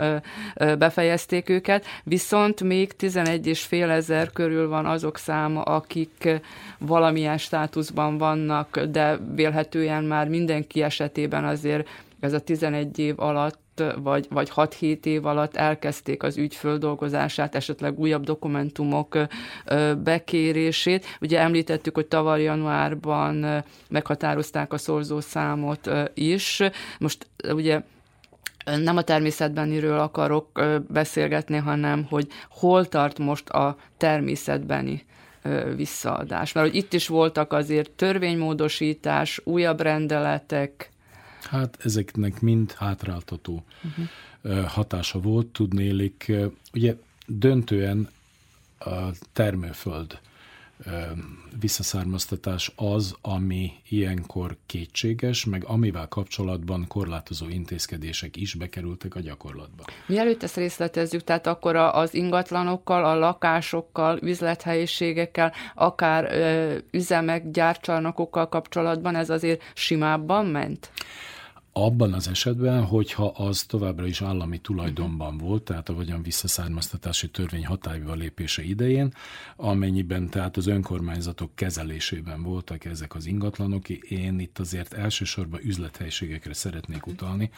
befejezték őket, viszont még 11 és fél ezer körül van azok száma, akik valamilyen státuszban vannak, de vélhetően már mindenki esetében azért ez a 11 év alatt vagy, vagy 6-7 év alatt elkezdték az ügy földolgozását, esetleg újabb dokumentumok bekérését. Ugye említettük, hogy tavaly januárban meghatározták a szorzószámot is. Most ugye nem a természetbeniről akarok beszélgetni, hanem hogy hol tart most a természetbeni visszaadás. Mert hogy itt is voltak azért törvénymódosítás, újabb rendeletek, Hát ezeknek mind hátráltató uh-huh. hatása volt, tudnélik. Ugye döntően a termőföld visszaszármaztatás az, ami ilyenkor kétséges, meg amivel kapcsolatban korlátozó intézkedések is bekerültek a gyakorlatba. Mielőtt ezt részletezzük, tehát akkor az ingatlanokkal, a lakásokkal, üzlethelyiségekkel, akár üzemek, gyárcsarnokokkal kapcsolatban ez azért simábban ment? Abban az esetben, hogyha az továbbra is állami tulajdonban volt, tehát a vagyon visszaszármaztatási törvény hatályba lépése idején, amennyiben tehát az önkormányzatok kezelésében voltak ezek az ingatlanok, én itt azért elsősorban üzlethelyiségekre szeretnék utalni,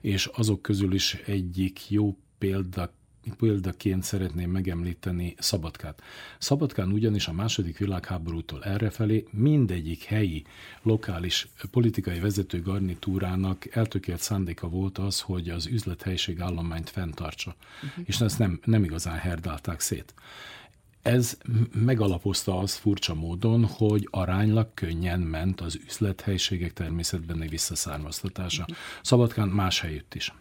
és azok közül is egyik jó példa példaként szeretném megemlíteni Szabadkát. Szabadkán ugyanis a második világháborútól errefelé mindegyik helyi, lokális politikai vezető garnitúrának eltökélt szándéka volt az, hogy az üzlethelyiség állományt fenntartsa. Uh-huh. És ezt nem, nem igazán herdálták szét. Ez megalapozta az furcsa módon, hogy aránylag könnyen ment az üzlethelyiségek természetbeni visszaszármaztatása. Uh-huh. Szabadkán más helyütt is.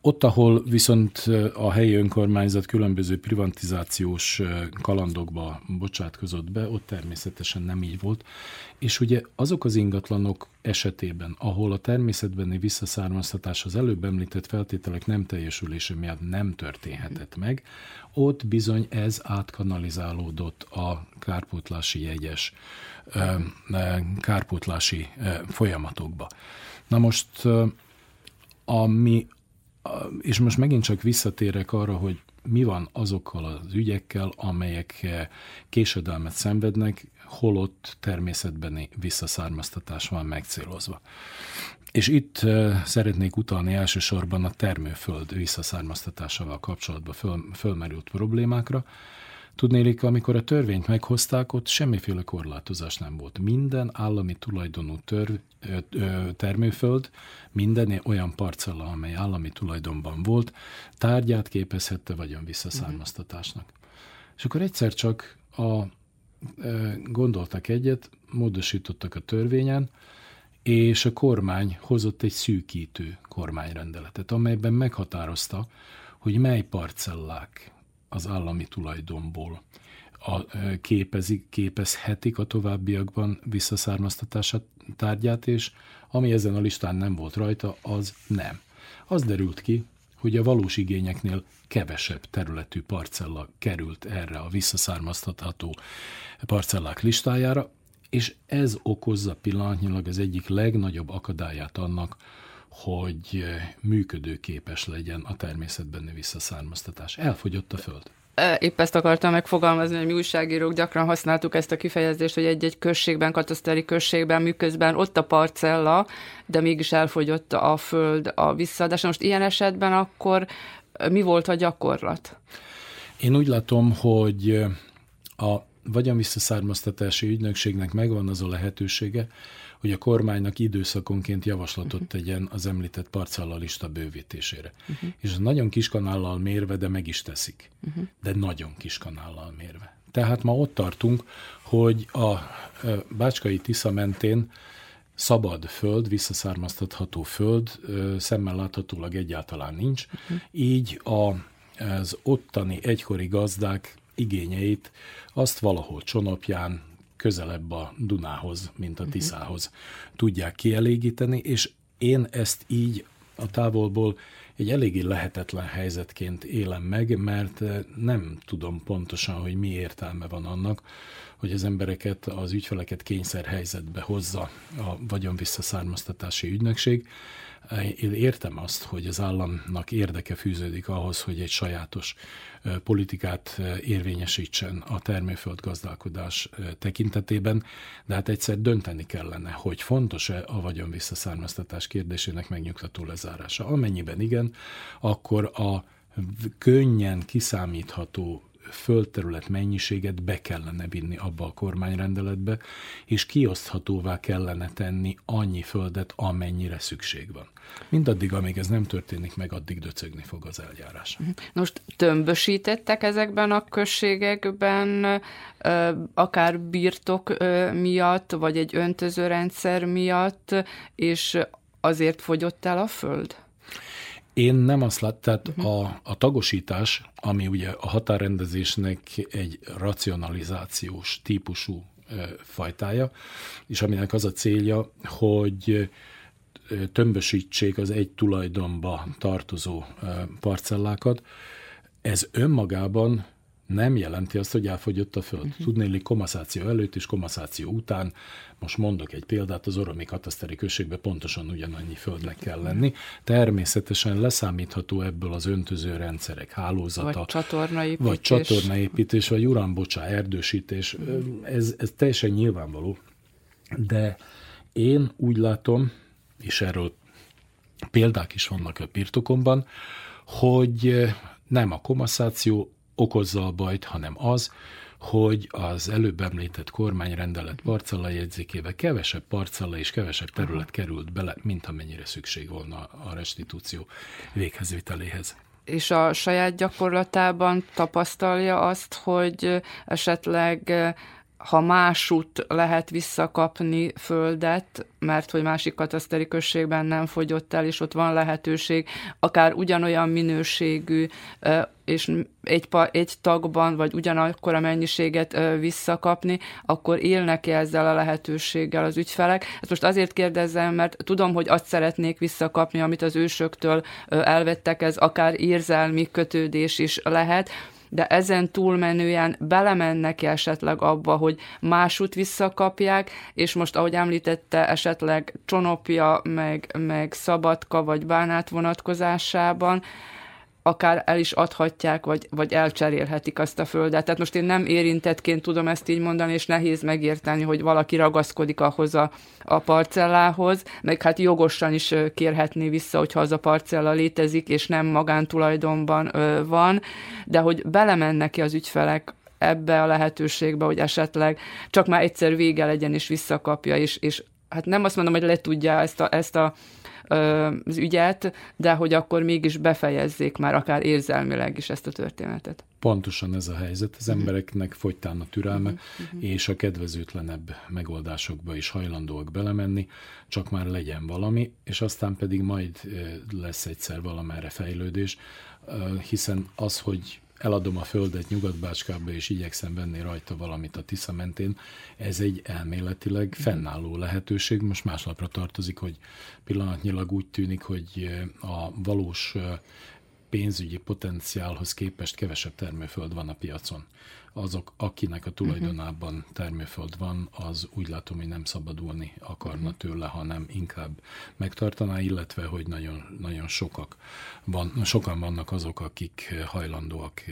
Ott, ahol viszont a helyi önkormányzat különböző privatizációs kalandokba bocsátkozott be, ott természetesen nem így volt. És ugye azok az ingatlanok esetében, ahol a természetbeni visszaszármaztatás az előbb említett feltételek nem teljesülése miatt nem történhetett meg, ott bizony ez átkanalizálódott a kárpótlási jegyes kárpótlási folyamatokba. Na most ami és most megint csak visszatérek arra, hogy mi van azokkal az ügyekkel, amelyek eh, késedelmet szenvednek, holott természetbeni visszaszármaztatás van megcélozva. És itt eh, szeretnék utalni elsősorban a termőföld visszaszármaztatásával kapcsolatban föl, fölmerült problémákra, Tudnélik, amikor a törvényt meghozták, ott semmiféle korlátozás nem volt. Minden állami tulajdonú törv, termőföld, minden olyan parcella, amely állami tulajdonban volt, tárgyát képezhette vagyon visszaszármaztatásnak. Uh-huh. És akkor egyszer csak a, e, gondoltak egyet, módosítottak a törvényen, és a kormány hozott egy szűkítő kormányrendeletet, amelyben meghatározta, hogy mely parcellák az állami tulajdonból a, képezik, képezhetik a továbbiakban visszaszármaztatását tárgyát, és ami ezen a listán nem volt rajta, az nem. Az derült ki, hogy a valós igényeknél kevesebb területű parcella került erre a visszaszármaztatható parcellák listájára, és ez okozza pillanatnyilag az egyik legnagyobb akadályát annak, hogy működőképes legyen a természetbeni visszaszármaztatás. Elfogyott a föld. Épp ezt akartam megfogalmazni, hogy mi újságírók gyakran használtuk ezt a kifejezést, hogy egy-egy községben, kataszteri községben, miközben ott a parcella, de mégis elfogyott a föld a visszaadás. Most ilyen esetben akkor mi volt a gyakorlat? Én úgy látom, hogy a vagyon visszaszármaztatási ügynökségnek megvan az a lehetősége, hogy a kormánynak időszakonként javaslatot uh-huh. tegyen az említett parcellalista bővítésére. Uh-huh. És ez nagyon kis kanállal mérve, de meg is teszik. Uh-huh. De nagyon kis kanállal mérve. Tehát ma ott tartunk, hogy a Bácskai Tisza mentén szabad föld, visszaszármaztatható föld szemmel láthatólag egyáltalán nincs. Uh-huh. Így a, az ottani egykori gazdák igényeit azt valahol Csonopján, közelebb a Dunához, mint a mhm. Tiszához tudják kielégíteni, és én ezt így a távolból egy eléggé lehetetlen helyzetként élem meg, mert nem tudom pontosan, hogy mi értelme van annak, hogy az embereket, az ügyfeleket kényszer helyzetbe hozza a vagyonvisszaszármaztatási ügynökség, én értem azt, hogy az államnak érdeke fűződik ahhoz, hogy egy sajátos politikát érvényesítsen a termőföld gazdálkodás tekintetében, de hát egyszer dönteni kellene, hogy fontos-e a vagyon visszaszármaztatás kérdésének megnyugtató lezárása. Amennyiben igen, akkor a könnyen kiszámítható földterület mennyiséget be kellene vinni abba a kormányrendeletbe, és kioszthatóvá kellene tenni annyi földet, amennyire szükség van. Mindaddig, amíg ez nem történik meg, addig döcögni fog az eljárás. Most tömbösítettek ezekben a községekben, akár birtok miatt, vagy egy öntözőrendszer miatt, és azért fogyott el a föld? Én nem azt láttam, tehát uh-huh. a, a tagosítás, ami ugye a határrendezésnek egy racionalizációs típusú fajtája, és aminek az a célja, hogy tömbösítsék az egy tulajdonba tartozó parcellákat. Ez önmagában nem jelenti azt, hogy elfogyott a föld. Uh-huh. Tudnéli komaszáció előtt és komaszáció után, most mondok egy példát, az oromi kataszteri községben pontosan ugyanannyi földnek kell lenni. Természetesen leszámítható ebből az öntöző rendszerek hálózata. Vagy csatornaépítés. Vagy csatornaépítés, vagy urambocsá, erdősítés. Ez, ez teljesen nyilvánvaló. De én úgy látom, és erről példák is vannak a birtokomban, hogy nem a komaszáció okozza a bajt, hanem az, hogy az előbb említett kormányrendelet parcella jegyzékével kevesebb parcella és kevesebb terület került bele, mint amennyire szükség volna a restitúció véghezviteléhez és a saját gyakorlatában tapasztalja azt, hogy esetleg ha másút lehet visszakapni földet, mert hogy másik kataszteri községben nem fogyott el, és ott van lehetőség, akár ugyanolyan minőségű és egy, egy tagban, vagy ugyanakkor a mennyiséget visszakapni, akkor élnek -e ezzel a lehetőséggel az ügyfelek? Ezt most azért kérdezem, mert tudom, hogy azt szeretnék visszakapni, amit az ősöktől elvettek, ez akár érzelmi kötődés is lehet, de ezen túlmenően belemennek esetleg abba, hogy másút visszakapják, és most, ahogy említette, esetleg csonopja, meg, meg szabadka, vagy bánát vonatkozásában, akár el is adhatják, vagy, vagy elcserélhetik azt a földet. Tehát most én nem érintettként tudom ezt így mondani, és nehéz megérteni, hogy valaki ragaszkodik ahhoz a, a parcellához, meg hát jogosan is kérhetné vissza, hogyha az a parcella létezik, és nem magántulajdonban ö, van, de hogy belemennek ki az ügyfelek ebbe a lehetőségbe, hogy esetleg csak már egyszer vége legyen, és visszakapja, és, és hát nem azt mondom, hogy le tudja ezt a, ezt a az ügyet, de hogy akkor mégis befejezzék már akár érzelmileg is ezt a történetet. Pontosan ez a helyzet. Az embereknek fogytán a türelme, uh-huh. és a kedvezőtlenebb megoldásokba is hajlandóak belemenni, csak már legyen valami, és aztán pedig majd lesz egyszer valamerre fejlődés, hiszen az, hogy eladom a földet Nyugatbácskába, és igyekszem venni rajta valamit a Tisza mentén, ez egy elméletileg fennálló lehetőség. Most máslapra tartozik, hogy pillanatnyilag úgy tűnik, hogy a valós pénzügyi potenciálhoz képest kevesebb termőföld van a piacon. Azok, akinek a tulajdonában termőföld van, az úgy látom, hogy nem szabadulni akarna tőle, hanem inkább megtartaná, illetve, hogy nagyon, nagyon sokak van, sokan vannak azok, akik hajlandóak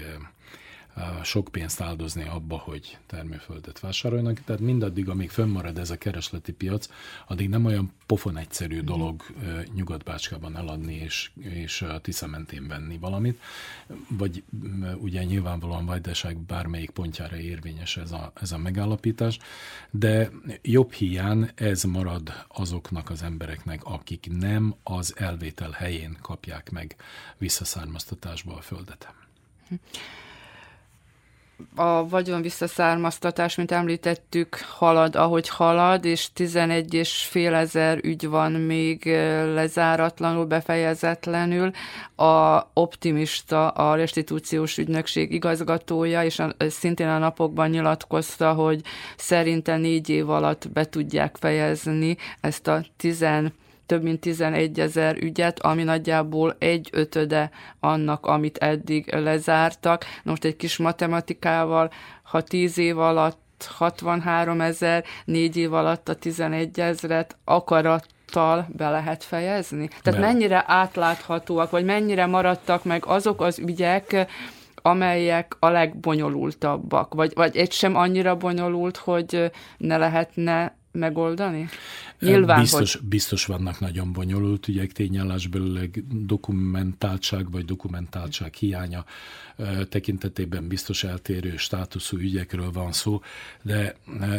sok pénzt áldozni abba, hogy termőföldet vásárolnak. Tehát mindaddig, amíg fönnmarad ez a keresleti piac, addig nem olyan pofon egyszerű mhm. dolog Nyugatbácskában eladni és, és a Tisza mentén venni valamit, vagy ugye nyilvánvalóan Vajdaság bármelyik pontjára érvényes ez a, ez a megállapítás, de jobb hiány ez marad azoknak az embereknek, akik nem az elvétel helyén kapják meg visszaszármaztatásba a földet. A vagyon visszaszármaztatás, mint említettük, halad, ahogy halad, és 11 és fél ezer ügy van még lezáratlanul, befejezetlenül. A optimista, a restitúciós ügynökség igazgatója, és a, szintén a napokban nyilatkozta, hogy szerinte négy év alatt be tudják fejezni ezt a 10 több mint 11 ezer ügyet, ami nagyjából egy ötöde annak, amit eddig lezártak. Most egy kis matematikával, ha 10 év alatt 63 ezer, négy év alatt a 11 ezret akarat be lehet fejezni? Tehát be. mennyire átláthatóak, vagy mennyire maradtak meg azok az ügyek, amelyek a legbonyolultabbak, vagy, vagy egy sem annyira bonyolult, hogy ne lehetne megoldani? Nyilván, biztos, hogy... biztos vannak nagyon bonyolult ügyek, tényállásból dokumentáltság vagy dokumentáltság hiánya tekintetében biztos eltérő státuszú ügyekről van szó, de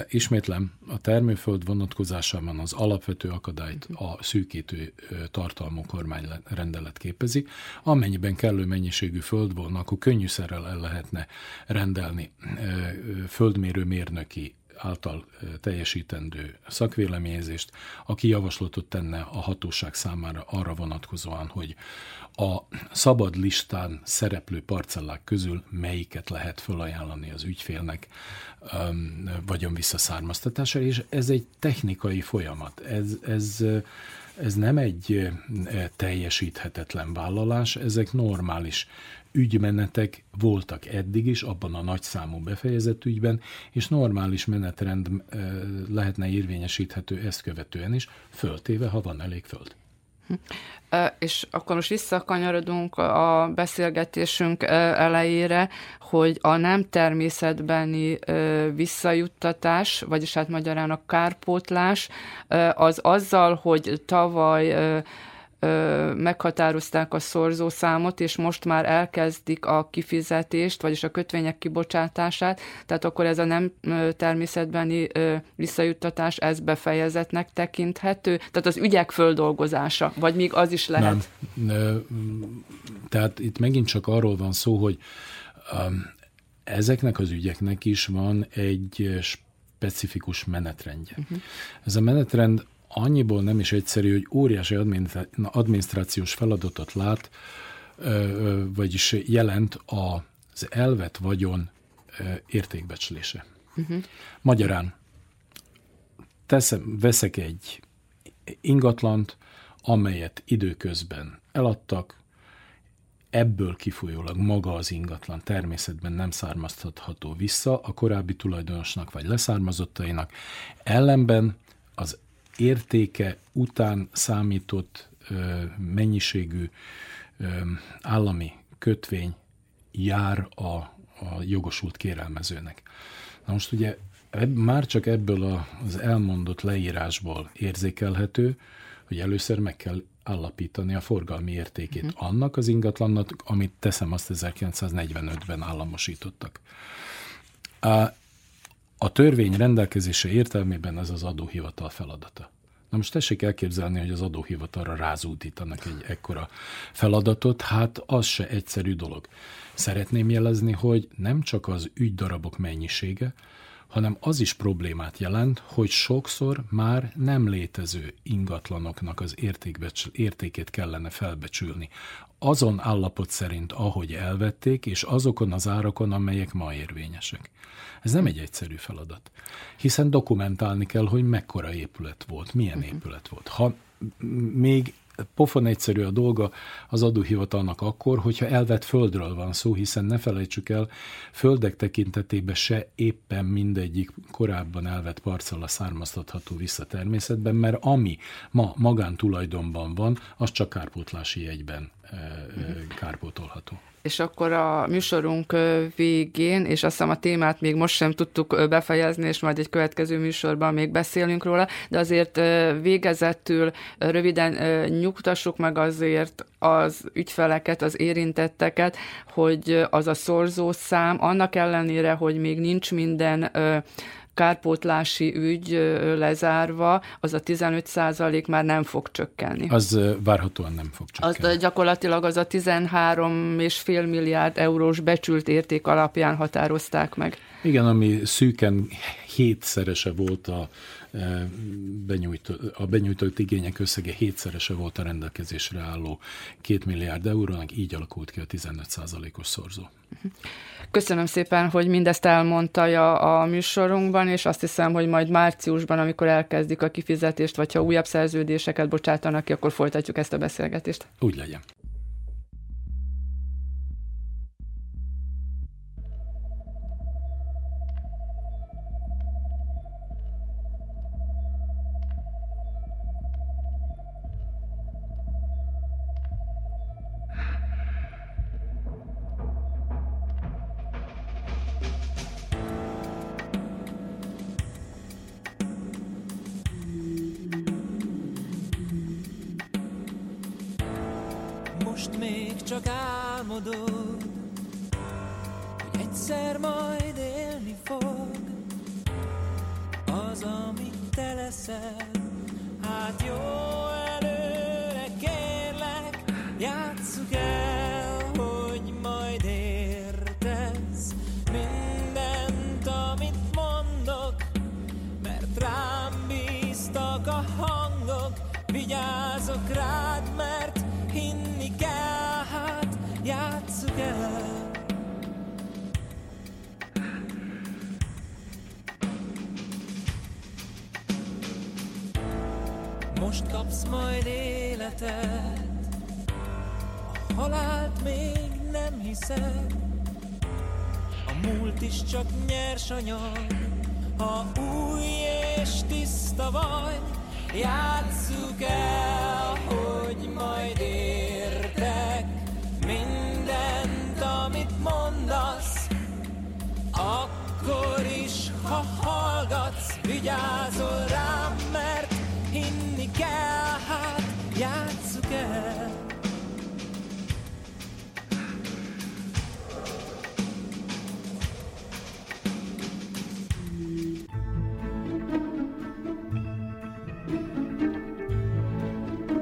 ismétlem, a termőföld vonatkozásában az alapvető akadályt a szűkítő tartalmú kormányrendelet képezi. Amennyiben kellő mennyiségű föld volna, akkor könnyűszerrel el lehetne rendelni földmérő mérnöki által teljesítendő szakvéleményezést, aki javaslatot tenne a hatóság számára arra vonatkozóan, hogy a szabad listán szereplő parcellák közül melyiket lehet felajánlani az ügyfélnek vagyon visszaszármaztatása, és ez egy technikai folyamat. Ez, ez, ez nem egy teljesíthetetlen vállalás, ezek normális ügymenetek voltak eddig is, abban a nagyszámú befejezett ügyben, és normális menetrend lehetne érvényesíthető ezt követően is, föltéve, ha van elég föld. És akkor most visszakanyarodunk a beszélgetésünk elejére, hogy a nem természetbeni visszajuttatás, vagyis hát magyarán a kárpótlás, az azzal, hogy tavaly meghatározták a szorzószámot, és most már elkezdik a kifizetést, vagyis a kötvények kibocsátását, tehát akkor ez a nem természetbeni visszajuttatás, ez befejezetnek tekinthető? Tehát az ügyek földolgozása, vagy még az is lehet? Nem. Tehát itt megint csak arról van szó, hogy ezeknek az ügyeknek is van egy specifikus menetrendje. Uh-huh. Ez a menetrend annyiból nem is egyszerű, hogy óriási adminisztrációs feladatot lát, vagyis jelent az elvet vagyon értékbecslése. Uh-huh. Magyarán teszem, veszek egy ingatlant, amelyet időközben eladtak, ebből kifolyólag maga az ingatlan természetben nem származtatható vissza a korábbi tulajdonosnak vagy leszármazottainak, ellenben értéke után számított mennyiségű állami kötvény jár a, a jogosult kérelmezőnek. Na most ugye ebb, már csak ebből az elmondott leírásból érzékelhető, hogy először meg kell állapítani a forgalmi értékét uh-huh. annak az ingatlannak, amit teszem azt 1945-ben államosítottak. A, törvény rendelkezése értelmében ez az adóhivatal feladata. Na most tessék elképzelni, hogy az adóhivatalra rázúdítanak egy ekkora feladatot, hát az se egyszerű dolog. Szeretném jelezni, hogy nem csak az ügydarabok mennyisége, hanem az is problémát jelent, hogy sokszor már nem létező ingatlanoknak az értékét kellene felbecsülni. Azon állapot szerint, ahogy elvették, és azokon az árakon, amelyek ma érvényesek. Ez nem egy egyszerű feladat, hiszen dokumentálni kell, hogy mekkora épület volt, milyen uh-huh. épület volt. Ha még pofon egyszerű a dolga az adóhivatalnak akkor, hogyha elvett földről van szó, hiszen ne felejtsük el, földek tekintetében se éppen mindegyik korábban elvett parcella származtatható vissza természetben, mert ami ma magántulajdonban van, az csak kárpótlási jegyben kárpótolható és akkor a műsorunk végén, és azt hiszem a témát még most sem tudtuk befejezni, és majd egy következő műsorban még beszélünk róla, de azért végezettül röviden nyugtassuk meg azért az ügyfeleket, az érintetteket, hogy az a szorzószám, annak ellenére, hogy még nincs minden kárpótlási ügy lezárva, az a 15 százalék már nem fog csökkenni. Az várhatóan nem fog csökkenni. Az gyakorlatilag az a 13,5 milliárd eurós becsült érték alapján határozták meg. Igen, ami szűken hétszerese volt a, benyújtott, a benyújtott igények összege hétszerese volt a rendelkezésre álló két milliárd eurónak, így alakult ki a 15% os szorzó. Köszönöm szépen, hogy mindezt elmondta a műsorunkban, és azt hiszem, hogy majd márciusban, amikor elkezdik a kifizetést, vagy ha újabb szerződéseket bocsátanak ki, akkor folytatjuk ezt a beszélgetést. Úgy legyen.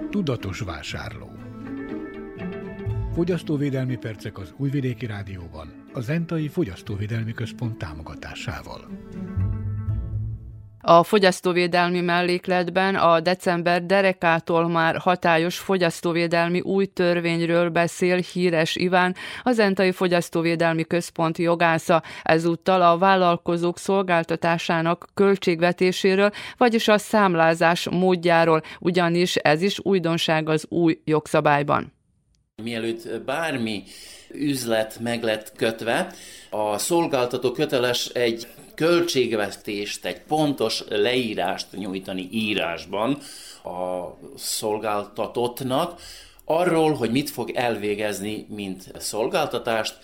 Tudatos vásárló Fogyasztóvédelmi percek az Újvidéki Rádióban, a Zentai Fogyasztóvédelmi Központ támogatásával. A fogyasztóvédelmi mellékletben a december derekától már hatályos fogyasztóvédelmi új törvényről beszél híres Iván, az Entai Fogyasztóvédelmi Központ jogásza, ezúttal a vállalkozók szolgáltatásának költségvetéséről, vagyis a számlázás módjáról, ugyanis ez is újdonság az új jogszabályban. Mielőtt bármi üzlet meg lett kötve, a szolgáltató köteles egy költségvetést, egy pontos leírást nyújtani írásban a szolgáltatottnak, arról, hogy mit fog elvégezni, mint szolgáltatást,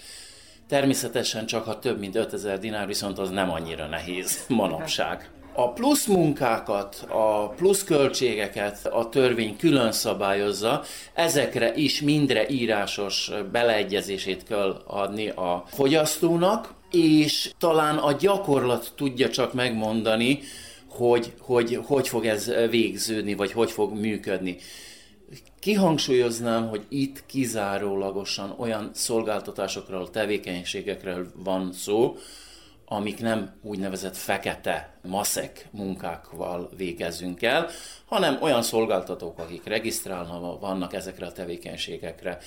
Természetesen csak ha több mint 5000 dinár, viszont az nem annyira nehéz manapság. A plusz munkákat, a plusz költségeket a törvény külön szabályozza, ezekre is mindre írásos beleegyezését kell adni a fogyasztónak, és talán a gyakorlat tudja csak megmondani, hogy hogy, hogy fog ez végződni, vagy hogy fog működni. Kihangsúlyoznám, hogy itt kizárólagosan olyan szolgáltatásokról, tevékenységekről van szó, amik nem úgynevezett fekete maszek munkákval végezünk el, hanem olyan szolgáltatók, akik regisztrálnak, vannak ezekre a tevékenységekre,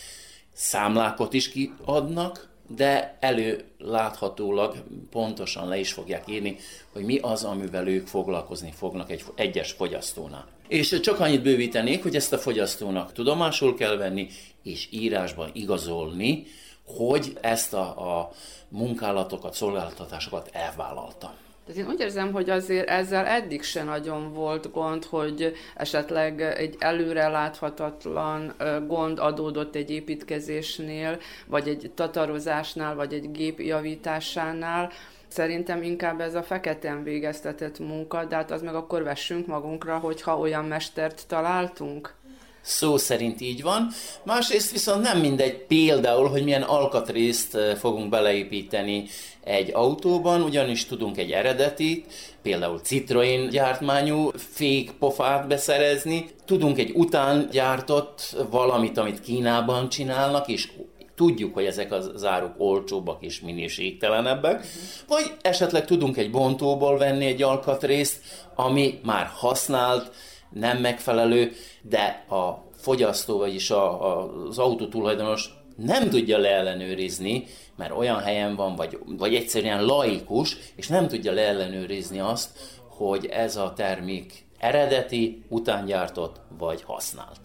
számlákot is kiadnak, de előláthatólag pontosan le is fogják írni, hogy mi az, amivel ők foglalkozni fognak egy egyes fogyasztónál. És csak annyit bővítenék, hogy ezt a fogyasztónak tudomásul kell venni, és írásban igazolni, hogy ezt a, a munkálatokat, szolgáltatásokat elvállalta. Tehát én úgy érzem, hogy azért ezzel eddig se nagyon volt gond, hogy esetleg egy előre láthatatlan gond adódott egy építkezésnél, vagy egy tatarozásnál, vagy egy gép javításánál. Szerintem inkább ez a feketén végeztetett munka, de hát az meg akkor vessünk magunkra, hogyha olyan mestert találtunk. Szó szerint így van. Másrészt viszont nem mindegy például, hogy milyen alkatrészt fogunk beleépíteni egy autóban, ugyanis tudunk egy eredeti, például Citroen gyártmányú fékpofát beszerezni, tudunk egy után gyártott valamit, amit Kínában csinálnak, és tudjuk, hogy ezek az áruk olcsóbbak és minőségtelenebbek, vagy esetleg tudunk egy bontóból venni egy alkatrészt, ami már használt, nem megfelelő, de a fogyasztó, vagyis a, a, az autótulajdonos nem tudja leellenőrizni, mert olyan helyen van, vagy, vagy egyszerűen laikus, és nem tudja leellenőrizni azt, hogy ez a termék eredeti, utángyártott vagy használt.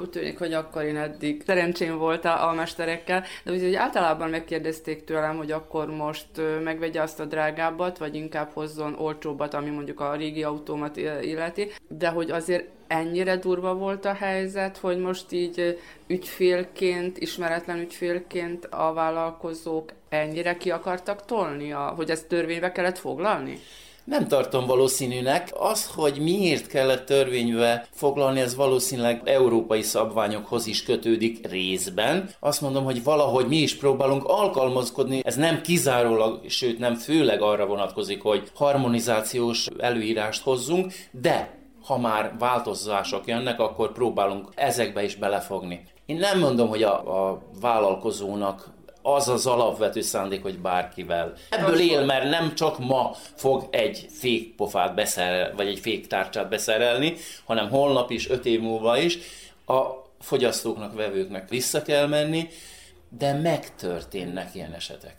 Úgy tűnik, hogy akkor én eddig szerencsém volt a, a mesterekkel, de úgy, hogy általában megkérdezték tőlem, hogy akkor most megvegye azt a drágábbat, vagy inkább hozzon olcsóbbat, ami mondjuk a régi autómat illeti, de hogy azért ennyire durva volt a helyzet, hogy most így ügyfélként, ismeretlen ügyfélként a vállalkozók ennyire ki akartak tolni, hogy ezt törvénybe kellett foglalni? Nem tartom valószínűnek. Az, hogy miért kellett törvénybe foglalni, ez valószínűleg európai szabványokhoz is kötődik részben. Azt mondom, hogy valahogy mi is próbálunk alkalmazkodni. Ez nem kizárólag, sőt nem főleg arra vonatkozik, hogy harmonizációs előírást hozzunk, de ha már változások jönnek, akkor próbálunk ezekbe is belefogni. Én nem mondom, hogy a, a vállalkozónak az az alapvető szándék, hogy bárkivel. Ebből él, mert nem csak ma fog egy fékpofát beszerel, vagy egy féktárcsát beszerelni, hanem holnap is, öt év múlva is. A fogyasztóknak, vevőknek vissza kell menni, de megtörténnek ilyen esetek.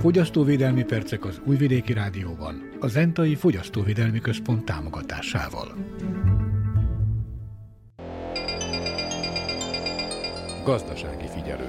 Fogyasztóvédelmi percek az Újvidéki Rádióban, a Zentai Fogyasztóvédelmi Központ támogatásával. Gazdasági figyelő.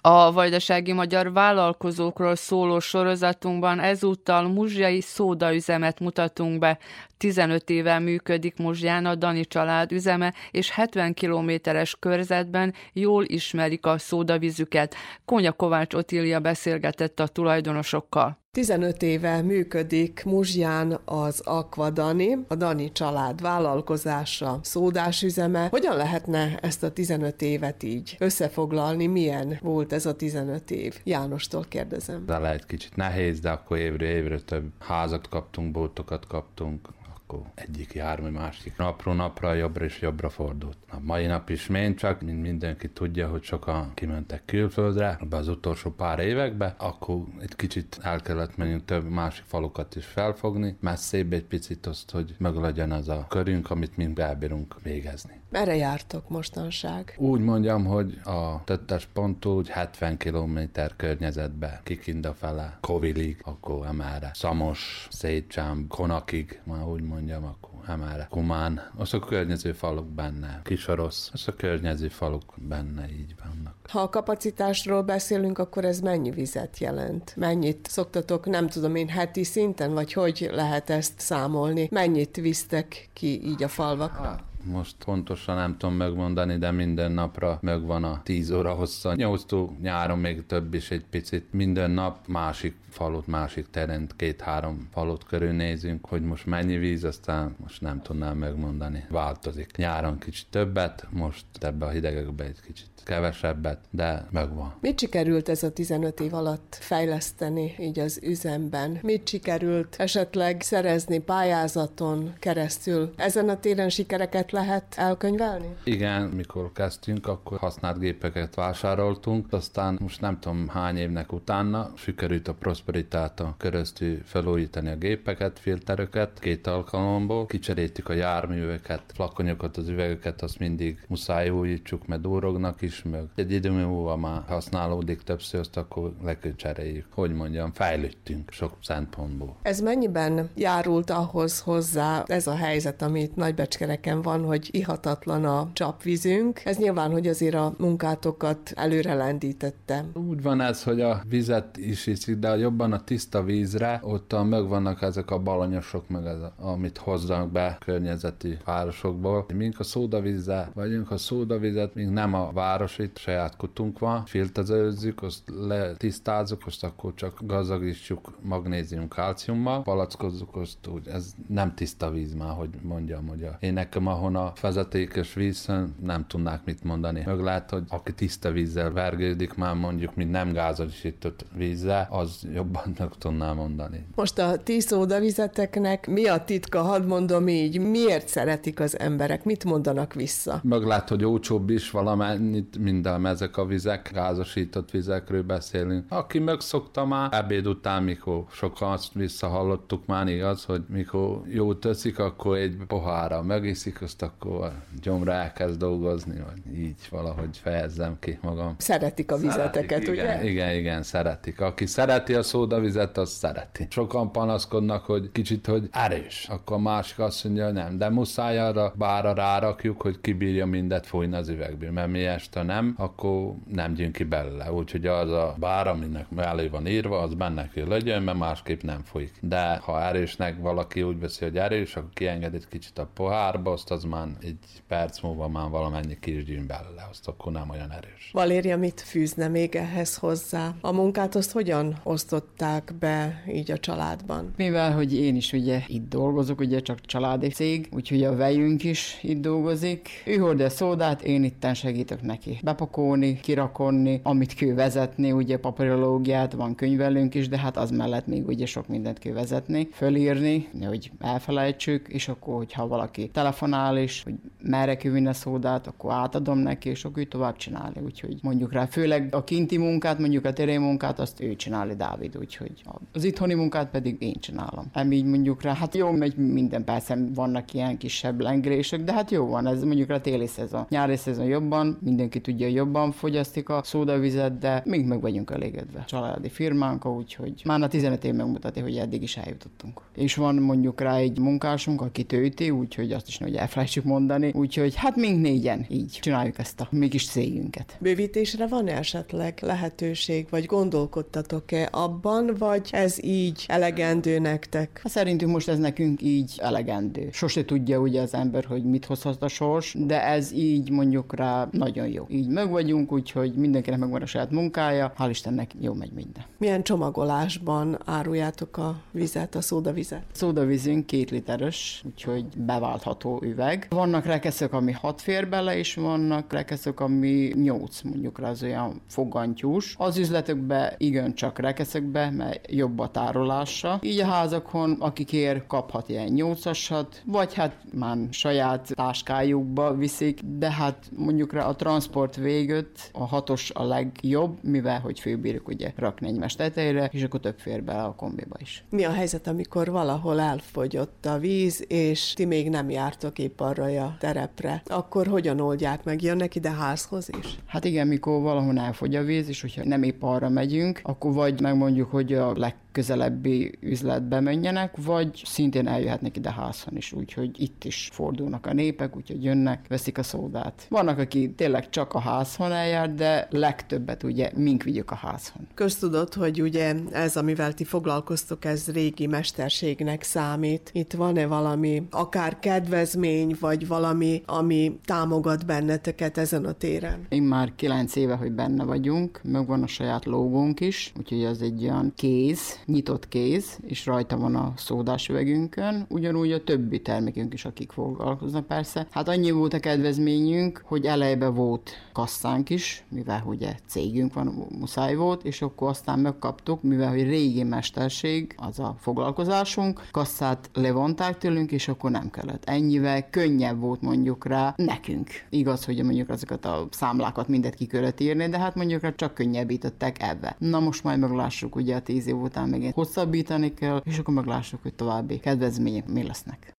A vajdasági magyar vállalkozókról szóló sorozatunkban ezúttal muzsiai szódaüzemet mutatunk be. 15 éve működik Muzsján a Dani család üzeme, és 70 kilométeres körzetben jól ismerik a szódavizüket. Konya Kovács Otília beszélgetett a tulajdonosokkal. 15 éve működik Muzsján az Aquadani, a Dani család vállalkozása, szódás üzeme. Hogyan lehetne ezt a 15 évet így összefoglalni? Milyen volt ez a 15 év? Jánostól kérdezem. De lehet kicsit nehéz, de akkor évre évre több házat kaptunk, boltokat kaptunk, akkor egyik jármű másik napról napra jobbra és jobbra fordult. A mai nap is még csak, mint mindenki tudja, hogy sokan kimentek külföldre, be az utolsó pár évekbe, akkor egy kicsit el kellett menni több másik falukat is felfogni, messzébb egy picit azt, hogy meg legyen az a körünk, amit mi elbírunk végezni. Merre jártok mostanság? Úgy mondjam, hogy a tettes ponttól 70 km környezetbe, Kikinda fele, Kovilig, akkor emára, Szamos, Szétcsám, Konakig, már úgy mondjam, akkor emára, Kumán, az a környező faluk benne, Kisorosz, az a környező faluk benne így vannak. Ha a kapacitásról beszélünk, akkor ez mennyi vizet jelent? Mennyit szoktatok, nem tudom én, heti szinten, vagy hogy lehet ezt számolni? Mennyit visztek ki így a falvakra? Hát most pontosan nem tudom megmondani, de minden napra megvan a 10 óra hossza. 8 nyáron még több is egy picit. Minden nap másik falut, másik terent, két-három falut körül nézünk, hogy most mennyi víz, aztán most nem tudnám megmondani. Változik. Nyáron kicsit többet, most ebbe a hidegekbe egy kicsit kevesebbet, de megvan. Mit sikerült ez a 15 év alatt fejleszteni így az üzemben? Mit sikerült esetleg szerezni pályázaton keresztül? Ezen a téren sikereket lehet elkönyvelni? Igen, mikor kezdtünk, akkor használt gépeket vásároltunk, aztán most nem tudom hány évnek utána sikerült a Prosperitáta keresztül felújítani a gépeket, filteröket két alkalomból, kicseréltük a járműveket, flakonyokat, az üvegeket, azt mindig muszáj újítsuk, mert durognak is, meg egy idő múlva már használódik többször, azt akkor le kell cseréljük. Hogy mondjam, fejlődtünk sok szempontból. Ez mennyiben járult ahhoz hozzá ez a helyzet, amit Nagybecskereken van, hogy ihatatlan a csapvízünk? Ez nyilván, hogy azért a munkátokat előre lendítette. Úgy van ez, hogy a vizet is iszik, de jobban a tiszta vízre, ott megvannak ezek a balanyosok, meg ez, amit hoznak be környezeti városokból. Mink a szódavízzel vagyunk, a szódavizet még nem a városit, saját kutunk van, filtezőzzük, azt letisztázunk, azt akkor csak gazdagítsuk magnézium, kalciummal, palackozzuk azt úgy, ez nem tiszta víz már, hogy mondjam, hogy a, én nekem, ahon a vezetékes víz, nem tudnák mit mondani. Meg lehet, hogy aki tiszta vízzel vergődik, már mondjuk, mint nem gázosított vízzel, az jobban meg tudná mondani. Most a ti szódavizeteknek mi a titka, hadd mondom így, miért szeretik az emberek, mit mondanak vissza? Meg lehet, hogy olcsóbb is valamennyit, mint ezek a vizek, gázosított vizekről beszélünk. Aki megszokta már ebéd után, mikor sokan azt visszahallottuk már igaz, hogy mikor jó teszik, akkor egy pohára megiszik, azt akkor gyomra elkezd dolgozni, vagy így valahogy fejezzem ki magam. Szeretik a vizeteket, szeretik, ugye? Igen, igen, igen, szeretik. Aki szereti a szódavizet, az szereti. Sokan panaszkodnak, hogy kicsit, hogy erős. Akkor a másik azt mondja, hogy nem, de muszáj arra bára rárakjuk, hogy kibírja mindet fújni az üvegből, mert mi este nem, akkor nem gyünk ki belőle. Úgyhogy az a bár, aminek mellé van írva, az benne kell legyen, mert másképp nem folyik. De ha erősnek valaki úgy veszi, hogy erős, akkor kienged egy kicsit a pohárba, azt az már egy perc múlva már valamennyi kisgyűn belőle, azt akkor nem olyan erős. Valéria mit fűzne még ehhez hozzá? A munkát azt hogyan osztották be így a családban? Mivel, hogy én is ugye itt dolgozok, ugye csak családi cég, úgyhogy a vejünk is itt dolgozik. Ő hord a szódát, én itten segítek neki. Bepakolni, kirakonni, amit kell vezetni, ugye papírológiát, van könyvelünk is, de hát az mellett még ugye sok mindent kell vezetni, fölírni, hogy elfelejtsük, és akkor, hogyha valaki telefonál is, hogy merre a szódát, akkor átadom neki, és akkor ő tovább csinálni. Úgyhogy mondjuk rá, főleg a kinti munkát, mondjuk a terén munkát, azt ő csinálni, Dávid, úgyhogy az itthoni munkát pedig én csinálom. Nem így mondjuk rá, hát jó, megy minden persze vannak ilyen kisebb lengrések, de hát jó van, ez mondjuk a téli szezon. Nyári szezon jobban, mindenki tudja jobban fogyasztik a szódavizet, de még meg vagyunk elégedve. Családi firmánk, úgyhogy már a 15 év megmutatja, hogy eddig is eljutottunk. És van mondjuk rá egy munkásunk, aki tőti, úgyhogy azt is, hogy elfelejtsük mondani, úgyhogy hát mink négyen így csináljuk ezt a mégis cégünket. Bővítésre van esetleg lehetőség, vagy gondolkodtatok-e abban, vagy ez így elegendő nektek? Hát szerintünk most ez nekünk így elegendő. Sose tudja ugye az ember, hogy mit hozhat a sors, de ez így mondjuk rá nagyon jó. Így meg vagyunk, úgyhogy mindenkinek megvan a saját munkája, hál' Istennek jó megy minden. Milyen csomagolásban áruljátok a vizet, a szódavizet? Szódavizünk két literes, úgyhogy beváltható üveg. Vannak rekeszek, ami hat fér bele, és vannak rekeszek, ami nyolc, mondjuk rá az olyan fogantyús. Az üzletekbe igen csak rekeszekbe, mert jobb a tárolása. Így a házakon, aki kér, kaphat ilyen nyolcasat, vagy hát már saját táskájukba viszik, de hát mondjuk rá a transport végött a hatos a legjobb, mivel hogy főbírjuk ugye rakni egymás tetejére, és akkor több fér bele a kombiba is. Mi a helyzet, amikor valahol elfogyott a víz, és ti még nem jártok épp arra a terepre? Akkor hogyan oldják meg? Jönnek ide házhoz is? Hát igen, mikor valahol elfogy a víz, és hogyha nem épp arra megyünk, akkor vagy megmondjuk, hogy a leg közelebbi üzletbe menjenek, vagy szintén eljöhetnek ide házon is, úgyhogy itt is fordulnak a népek, úgyhogy jönnek, veszik a szódát. Vannak, aki tényleg csak a házon eljár, de legtöbbet ugye mink vigyük a házon. Köztudott, hogy ugye ez, amivel ti foglalkoztok, ez régi mesterségnek számít. Itt van-e valami, akár kedvezmény, vagy valami, ami támogat benneteket ezen a téren? Én már kilenc éve, hogy benne vagyunk, meg van a saját logónk is, úgyhogy az egy olyan kéz, nyitott kéz, és rajta van a szódás üvegünkön, ugyanúgy a többi termékünk is, akik foglalkoznak persze. Hát annyi volt a kedvezményünk, hogy elejbe volt kasszánk is, mivel ugye cégünk van, muszáj volt, és akkor aztán megkaptuk, mivel hogy régi mesterség, az a foglalkozásunk, kasszát levonták tőlünk, és akkor nem kellett. Ennyivel könnyebb volt mondjuk rá nekünk. Igaz, hogy mondjuk azokat a számlákat mindet ki kellett írni, de hát mondjuk rá csak könnyebbítettek ebbe. Na most majd meglássuk ugye a tíz év után megint hosszabbítani kell, és akkor meglássuk, hogy további kedvezmények mi lesznek.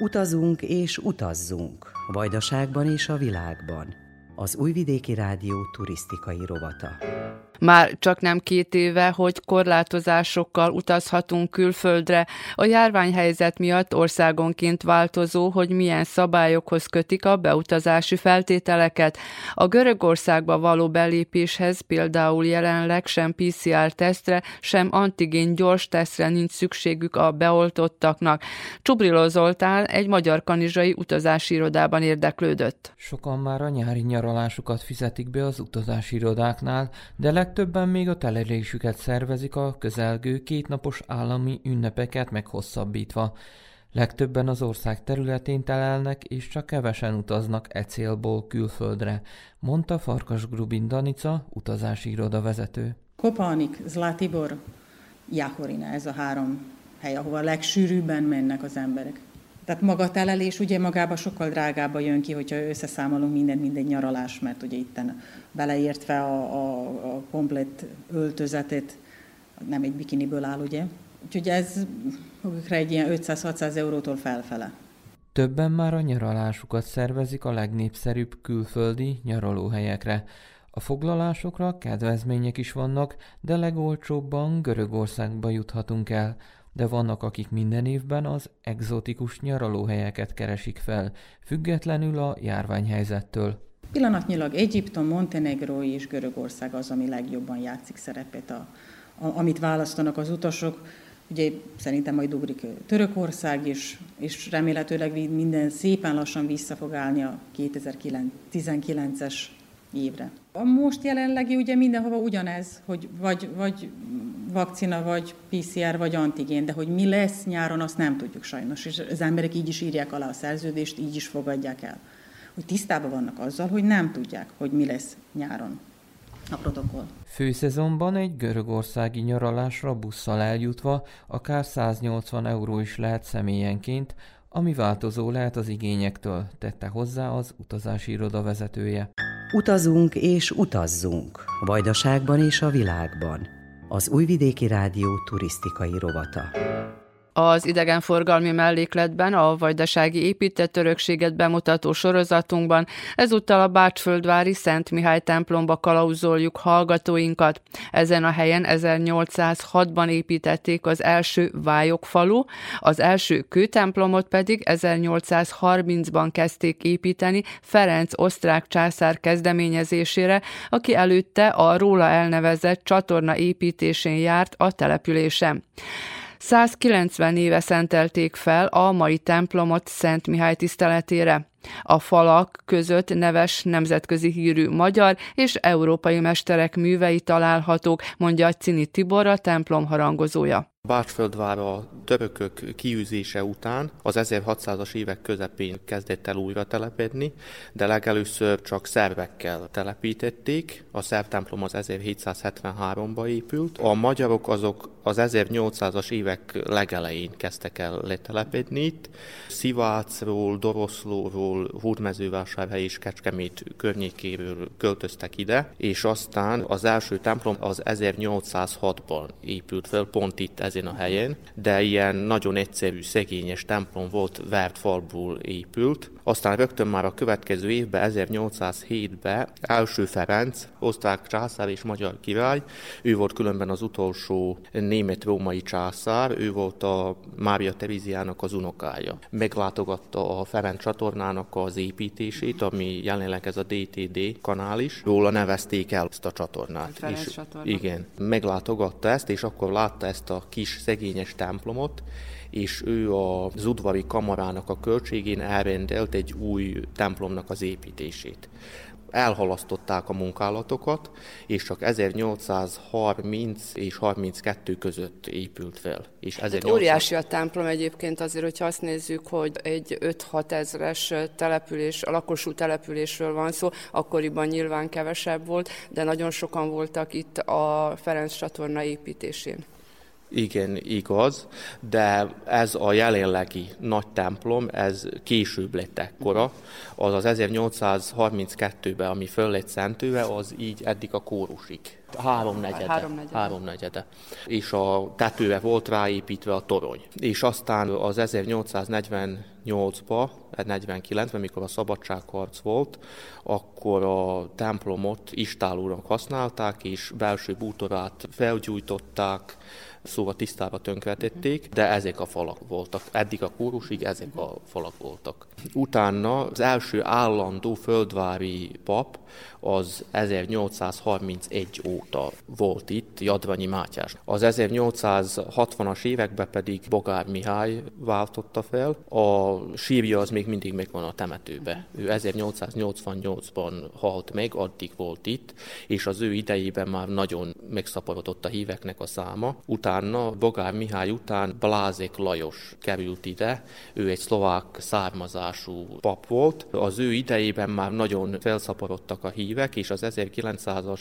Utazunk és utazzunk. Vajdaságban és a világban. Az Újvidéki Rádió turisztikai rovata. Már csak nem két éve, hogy korlátozásokkal utazhatunk külföldre. A járványhelyzet miatt országonként változó, hogy milyen szabályokhoz kötik a beutazási feltételeket. A Görögországba való belépéshez például jelenleg sem PCR-tesztre, sem antigén gyors tesztre nincs szükségük a beoltottaknak. Csubrilo Zoltán egy magyar kanizsai utazási irodában érdeklődött. Sokan már a nyári nyaralásukat fizetik be az utazási irodáknál, de legtöbben még a telelésüket szervezik a közelgő kétnapos állami ünnepeket meghosszabbítva. Legtöbben az ország területén telelnek, és csak kevesen utaznak e célból külföldre, mondta Farkas Grubin Danica, utazási iroda vezető. Kopanik, Zlatibor, Jahorina, ez a három hely, ahova legsűrűbben mennek az emberek. Tehát maga a telelés ugye magába sokkal drágába jön ki, hogyha összeszámolunk mindent, mindegy nyaralás, mert ugye itten beleértve a, a, a komplet öltözetet, nem egy bikiniből áll, ugye. Úgyhogy ez magukra egy ilyen 500-600 eurótól felfele. Többen már a nyaralásukat szervezik a legnépszerűbb külföldi nyaralóhelyekre. A foglalásokra kedvezmények is vannak, de legolcsóbban Görögországba juthatunk el, de vannak, akik minden évben az egzotikus nyaralóhelyeket keresik fel, függetlenül a járványhelyzettől. Pillanatnyilag Egyiptom, Montenegro és Görögország az, ami legjobban játszik szerepet, a, a, amit választanak az utasok. Ugye szerintem majd ugrik Törökország is, és remélhetőleg minden szépen lassan vissza fog állni a 2019-es évre. A most jelenlegi ugye mindenhova ugyanez, hogy vagy, vagy vakcina, vagy PCR, vagy antigén, de hogy mi lesz nyáron, azt nem tudjuk sajnos, és az emberek így is írják alá a szerződést, így is fogadják el. Hogy tisztában vannak azzal, hogy nem tudják, hogy mi lesz nyáron a protokoll. Főszezonban egy görögországi nyaralásra busszal eljutva akár 180 euró is lehet személyenként, ami változó lehet az igényektől, tette hozzá az utazási iroda vezetője. Utazunk és utazzunk, Vajdaságban és a világban. Az Újvidéki Rádió turisztikai rovata. Az idegenforgalmi mellékletben a vajdasági épített örökséget bemutató sorozatunkban ezúttal a Bácsföldvári Szent Mihály templomba kalauzoljuk hallgatóinkat. Ezen a helyen 1806-ban építették az első Vályokfalu, az első kőtemplomot pedig 1830-ban kezdték építeni Ferenc osztrák császár kezdeményezésére, aki előtte a róla elnevezett csatorna építésén járt a településen. 190 éve szentelték fel a mai templomot Szent Mihály tiszteletére. A falak között neves nemzetközi hírű magyar és európai mesterek művei találhatók, mondja Cini Tibor, a templom harangozója. Bácsföldvár a törökök kiűzése után az 1600-as évek közepén kezdett el újra telepedni, de legelőször csak szervekkel telepítették. A szerv templom az 1773-ba épült. A magyarok azok az 1800-as évek legelején kezdtek el letelepedni itt. Szivácról, Doroszlóról, Húrmezővásárhely és Kecskemét környékéről költöztek ide, és aztán az első templom az 1806-ban épült fel, pont itt ezen a helyen, de ilyen nagyon egyszerű, szegényes templom volt, vert falból épült. Aztán rögtön már a következő évben, 1807-ben első Ferenc, osztrák császár és magyar király, ő volt különben az utolsó német-római császár, ő volt a Mária Teréziának az unokája. Meglátogatta a Ferenc csatornának az építését, ami jelenleg ez a DTD kanál is. Róla nevezték el ezt a csatornát. A és, csatorna. Igen, meglátogatta ezt, és akkor látta ezt a kis szegényes templomot, és ő az udvari kamarának a költségén elrendelt egy új templomnak az építését elhalasztották a munkálatokat, és csak 1830 és 32 között épült fel. És 1800... hát óriási a templom egyébként azért, hogyha azt nézzük, hogy egy 5-6 ezres település, a lakosú településről van szó, akkoriban nyilván kevesebb volt, de nagyon sokan voltak itt a Ferenc csatorna építésén. Igen, igaz, de ez a jelenlegi nagy templom, ez később lett ekkora. Az az 1832-ben, ami föl lett szentőve, az így eddig a kórusig. Háromnegyede. Háromnegyede. Háromnegyede. És a tetőre volt ráépítve a torony. És aztán az 1848-ba, 49-ben, mikor a szabadságharc volt, akkor a templomot istálónak használták, és belső bútorát felgyújtották, szóval tisztába tönkretették, de ezek a falak voltak. Eddig a kórusig ezek a falak voltak. Utána az első állandó földvári pap az 1831 óta volt itt, Jadvanyi Mátyás. Az 1860-as években pedig Bogár Mihály váltotta fel. A sírja az még mindig megvan a temetőbe. Ő 1888-ban halt meg, addig volt itt, és az ő idejében már nagyon megszaporodott a híveknek a száma. Utána Bogár Mihály után Blázek Lajos került ide, ő egy szlovák származású pap volt. Az ő idejében már nagyon felszaporodtak a hívek, és az 1900-as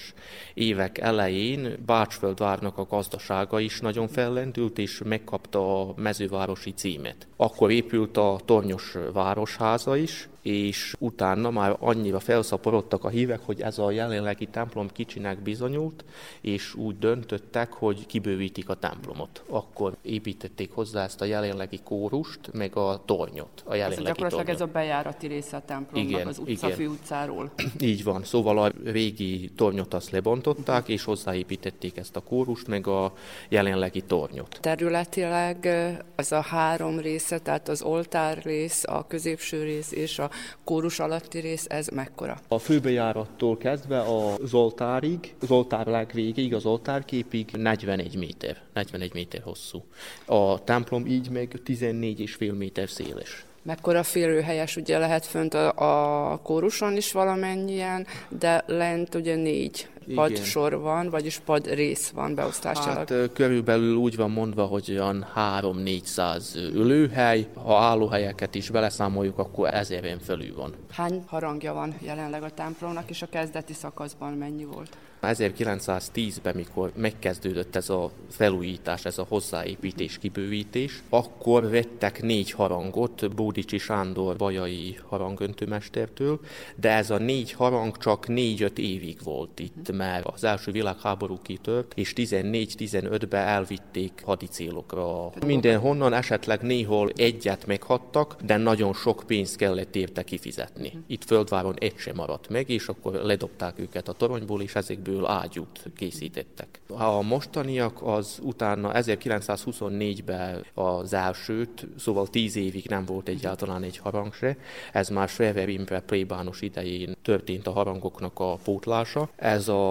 évek elején Bácsföldvárnak a gazdasága is nagyon fellendült, és megkapta a mezővárosi címet. Akkor épült a Tornyos Városháza is, és utána már annyira felszaporodtak a hívek, hogy ez a jelenlegi templom kicsinek bizonyult, és úgy döntöttek, hogy kibővítik a templomot. Akkor építették hozzá ezt a jelenlegi kórust, meg a tornyot, a jelenlegi ez gyakorlatilag tornyot. ez a bejárati része a templomnak Igen, az utca igen. főutcáról. <clears throat> Így van, szóval a régi tornyot azt lebontották, és hozzáépítették ezt a kórust, meg a jelenlegi tornyot. Területileg az a három része, tehát az oltár rész, a középső rész és a kórus alatti rész, ez mekkora? A főbejárattól kezdve az oltárig, az oltár legvégéig, az oltárképig 41 méter, 41 méter hosszú. A templom így meg 14,5 méter széles. Mekkora félőhelyes ugye lehet fönt a, a kóruson is valamennyien, de lent ugye négy pad Igen. sor van, vagyis pad rész van beosztásilag. Hát körülbelül úgy van mondva, hogy olyan 3-400 ülőhely, ha állóhelyeket is beleszámoljuk, akkor ezeren fölül van. Hány harangja van jelenleg a templomnak, és a kezdeti szakaszban mennyi volt? 1910-ben, mikor megkezdődött ez a felújítás, ez a hozzáépítés, kibővítés, akkor vettek négy harangot Bódicsi Sándor bajai harangöntőmestertől, de ez a négy harang csak négy-öt évig volt itt, mert az első világháború kitört, és 14-15-ben elvitték hadicélokra. Mindenhonnan esetleg néhol egyet meghattak, de nagyon sok pénzt kellett érte kifizetni. Itt Földváron egy sem maradt meg, és akkor ledobták őket a toronyból, és ezekből ágyút készítettek. A mostaniak az utána 1924-ben az elsőt, szóval tíz évig nem volt egyáltalán egy harang se. Ez már Svever Imre plébános idején történt a harangoknak a pótlása. Ez a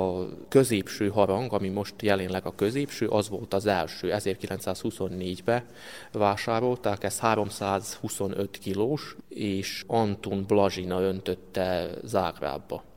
középső harang, ami most jelenleg a középső, az volt az első. 1924-ben vásárolták, ez 325 kilós, és Anton Blazsina öntötte Zágrábba.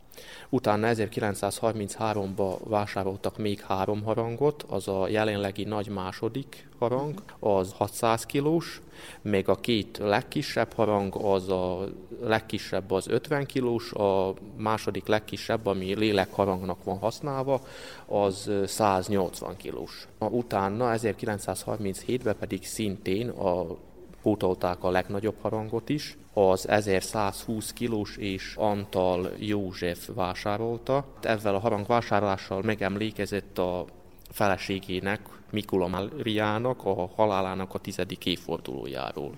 Utána 1933-ban vásároltak még három harangot, az a jelenlegi nagy második harang, az 600 kilós, még a két legkisebb harang, az a legkisebb az 50 kilós, a második legkisebb, ami lélekharangnak van használva, az 180 kilós. Utána 1937-ben pedig szintén a pótolták a legnagyobb harangot is, az 1120 kilós és Antal József vásárolta. Ezzel a harang vásárlással megemlékezett a feleségének, Mikula Máriának a halálának a tizedik évfordulójáról.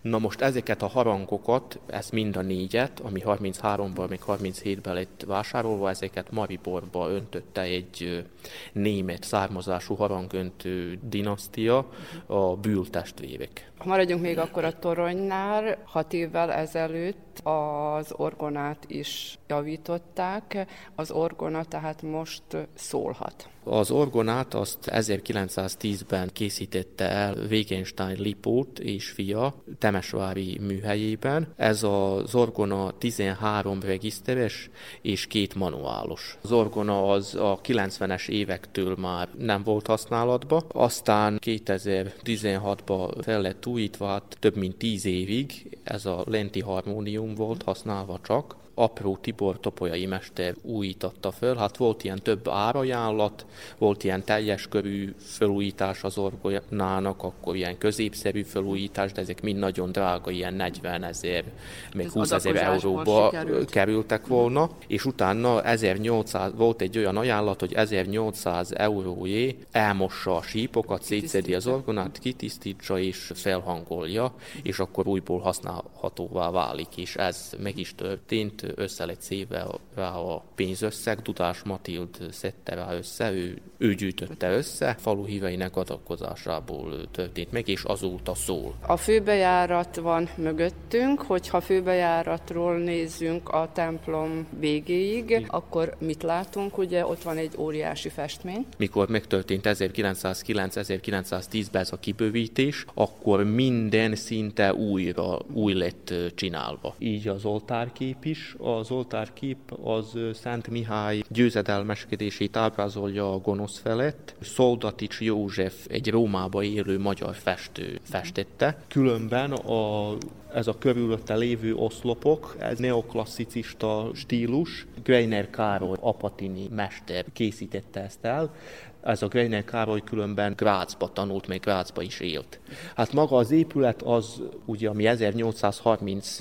Na most ezeket a harangokat, ezt mind a négyet, ami 33-ban, még 37-ben lett vásárolva, ezeket Mariborba öntötte egy német származású harangöntő dinasztia, a Bül testvérek. Maradjunk még akkor a toronynál. Hat évvel ezelőtt az orgonát is javították. Az orgona tehát most szólhat. Az orgonát azt 1910-ben készítette el Wegenstein Lipót és fia Temesvári műhelyében. Ez az orgona 13 regiszteres és két manuálos. Az orgona az a 90-es évektől már nem volt használatba, aztán 2016-ban fel lett újítva, hát több mint 10 évig ez a lenti harmónium volt használva csak, apró Tibor topolyai mester újította föl. Hát volt ilyen több árajánlat, volt ilyen teljes körű felújítás az orgonának, akkor ilyen középszerű felújítás, de ezek mind nagyon drága, ilyen 40 ezer, még Ez 20 ezer euróba sikerült. kerültek volna, és utána 1800, volt egy olyan ajánlat, hogy 1800 eurójé elmossa a sípokat, szétszedi az orgonát, kitisztítsa és felhangolja, és akkor újból használhatóvá válik, és ez meg is történt, össze lett széve rá a pénzösszeg, Dudás Matild szedte rá össze, ő, ő gyűjtötte össze, falu híveinek adakozásából történt meg, és azóta szól. A főbejárat van mögöttünk, hogyha főbejáratról nézzünk a templom végéig, akkor mit látunk? Ugye ott van egy óriási festmény. mikor megtörtént 1909-1910-ben ez a kibővítés, akkor minden szinte újra, új lett csinálva. Így az oltárkép is, az oltárkép az Szent Mihály győzedelmeskedését ábrázolja a gonosz felett. Szoldatics József, egy Rómába élő magyar festő festette. Különben a ez a körülötte lévő oszlopok, ez neoklasszicista stílus. Greiner Károly apatini mester készítette ezt el. Ez a Greiner Károly különben Grácsba tanult, még Grácsba is élt. Hát maga az épület az, ugye, ami 1830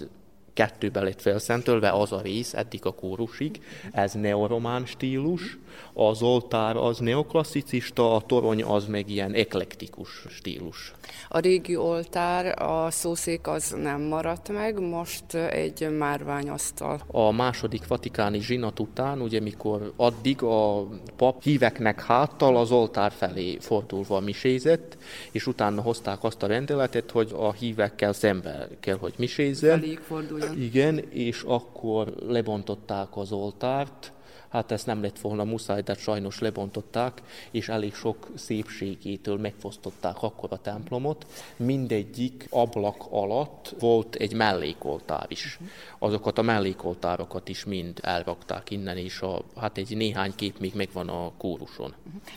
kettőbe lett felszentölve az a rész, eddig a kórusig, ez neoromán stílus, az oltár az neoklasszicista, a torony az meg ilyen eklektikus stílus. A régi oltár, a szószék az nem maradt meg, most egy márványasztal. A második vatikáni zsinat után, ugye mikor addig a pap híveknek háttal az oltár felé fordulva misézett, és utána hozták azt a rendeletet, hogy a hívekkel szembe kell, hogy misézzen. Feléig forduljon. Igen, és akkor lebontották az oltárt, Hát ezt nem lett volna muszáj, de sajnos lebontották, és elég sok szépségétől megfosztották akkor a templomot. Mindegyik ablak alatt volt egy mellékoltár is. Azokat a mellékoltárokat is mind elrakták innen, és a, hát egy néhány kép még megvan a kóruson.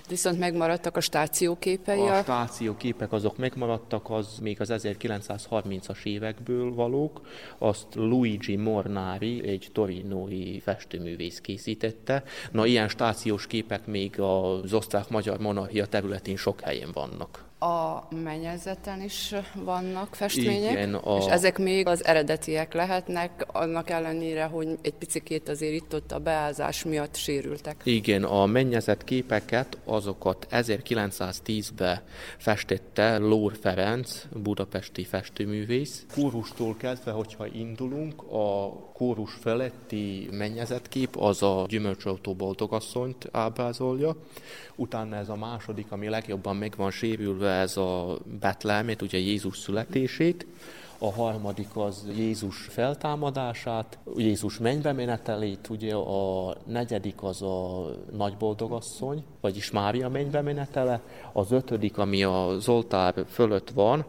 Viszont megmaradtak a stációképei? A stációképek azok megmaradtak, az még az 1930-as évekből valók. Azt Luigi Mornari, egy torinói festőművész készített, tette. Na, ilyen stációs képek még az osztrák-magyar monarchia területén sok helyen vannak. A mennyezeten is vannak festmények, Igen, a... és ezek még az eredetiek lehetnek, annak ellenére, hogy egy picikét azért itt ott a beázás miatt sérültek. Igen, a mennyezet képeket, azokat 1910-ben festette Lór Ferenc, budapesti festőművész. Kórustól kezdve, hogyha indulunk, a kórus feletti mennyezetkép az a gyümölcsautó boldogasszonyt ábrázolja, utána ez a második, ami legjobban meg van sérülve, ez a Betlehemét, ugye Jézus születését, a harmadik az Jézus feltámadását, Jézus mennybe menetelét, ugye a negyedik az a nagy boldogasszony, vagyis Mária mennybe menetele, az ötödik, ami a Zoltár fölött van,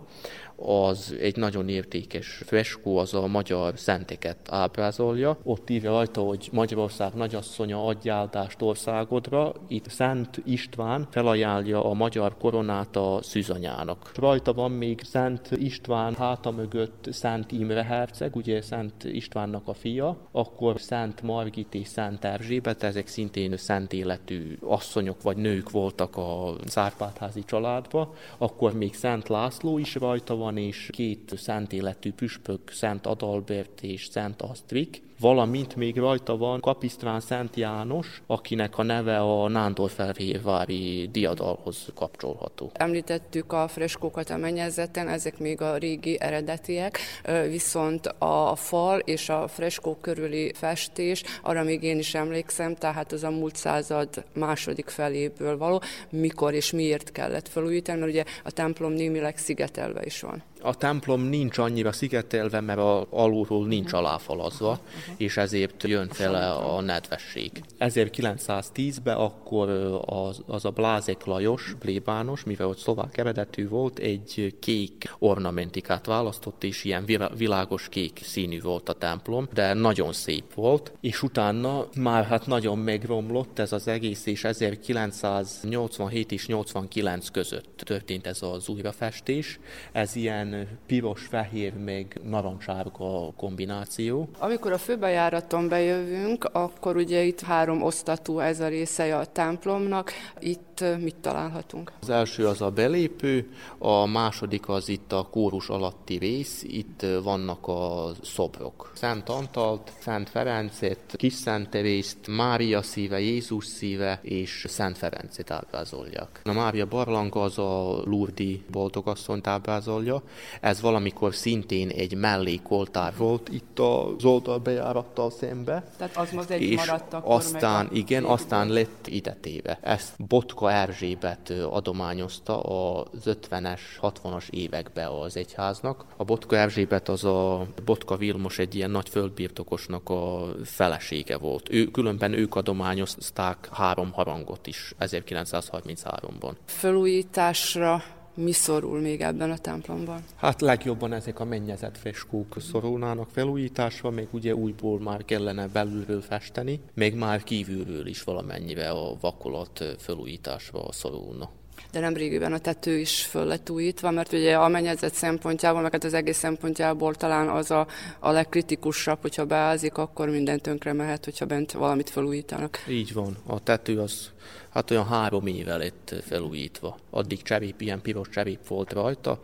az egy nagyon értékes freskó, az a magyar szenteket ábrázolja. Ott írja rajta, hogy Magyarország nagyasszonya adja áldást országodra. Itt Szent István felajánlja a magyar koronát a szűzanyának. Rajta van még Szent István háta mögött Szent Imre herceg, ugye Szent Istvánnak a fia, akkor Szent Margit és Szent Erzsébet, ezek szintén szent életű asszonyok vagy nők voltak a Zárpátházi családba, akkor még Szent László is rajta van, van, és két szent életű püspök, Szent Adalbert és Szent Asztrik, valamint még rajta van Kapisztrán Szent János, akinek a neve a Nándorfelvérvári diadalhoz kapcsolható. Említettük a freskókat a mennyezeten, ezek még a régi eredetiek, viszont a fal és a freskó körüli festés, arra még én is emlékszem, tehát az a múlt század második feléből való, mikor és miért kellett felújítani, mert ugye a templom némileg szigetelve is van. A templom nincs annyira szigetelve, mert a alulról nincs uh-huh. aláfalazva, uh-huh. és ezért jön fel a nedvesség. 1910-ben akkor az, az a Blázek Lajos, plébános, mivel ott szlovák eredetű volt, egy kék ornamentikát választott, és ilyen világos kék színű volt a templom, de nagyon szép volt, és utána már hát nagyon megromlott ez az egész, és 1987 és 89 között történt ez az újrafestés. Ez ilyen ilyen piros-fehér, még narancsárga kombináció. Amikor a főbejáraton bejövünk, akkor ugye itt három osztatú ez a része a templomnak. Itt mit találhatunk? Az első az a belépő, a második az itt a kórus alatti rész, itt vannak a szobrok. Szent Antalt, Szent Ferencet, Kis Szent Terészt, Mária szíve, Jézus szíve és Szent Ferencet ábrázolják. A Mária barlang az a Lurdi boldogasszonyt ábrázolja, ez valamikor szintén egy mellékoltár volt itt az oldalbejárattal szembe. Tehát az most egy és maradt akkor aztán, meg igen, aztán lett ide téve. Ezt Botka Erzsébet adományozta az 50-es, 60-as évekbe az egyháznak. A Botka Erzsébet az a Botka Vilmos egy ilyen nagy földbirtokosnak a felesége volt. Ő, különben ők adományozták három harangot is 1933-ban. Fölújításra Mi szorul még ebben a templomban? Hát legjobban ezek a mennyezett feskók szorulnának felújításra, még ugye újból már kellene belülről festeni, még már kívülről is valamennyivel a vakolat felújításra szorulna de nem régiben a tető is föl lett újítva, mert ugye a mennyezet szempontjából, meg hát az egész szempontjából talán az a, a legkritikusabb, hogyha beázik, akkor minden tönkre mehet, hogyha bent valamit felújítanak. Így van. A tető az hát olyan három éve lett felújítva. Addig cserép, ilyen piros cserép volt rajta,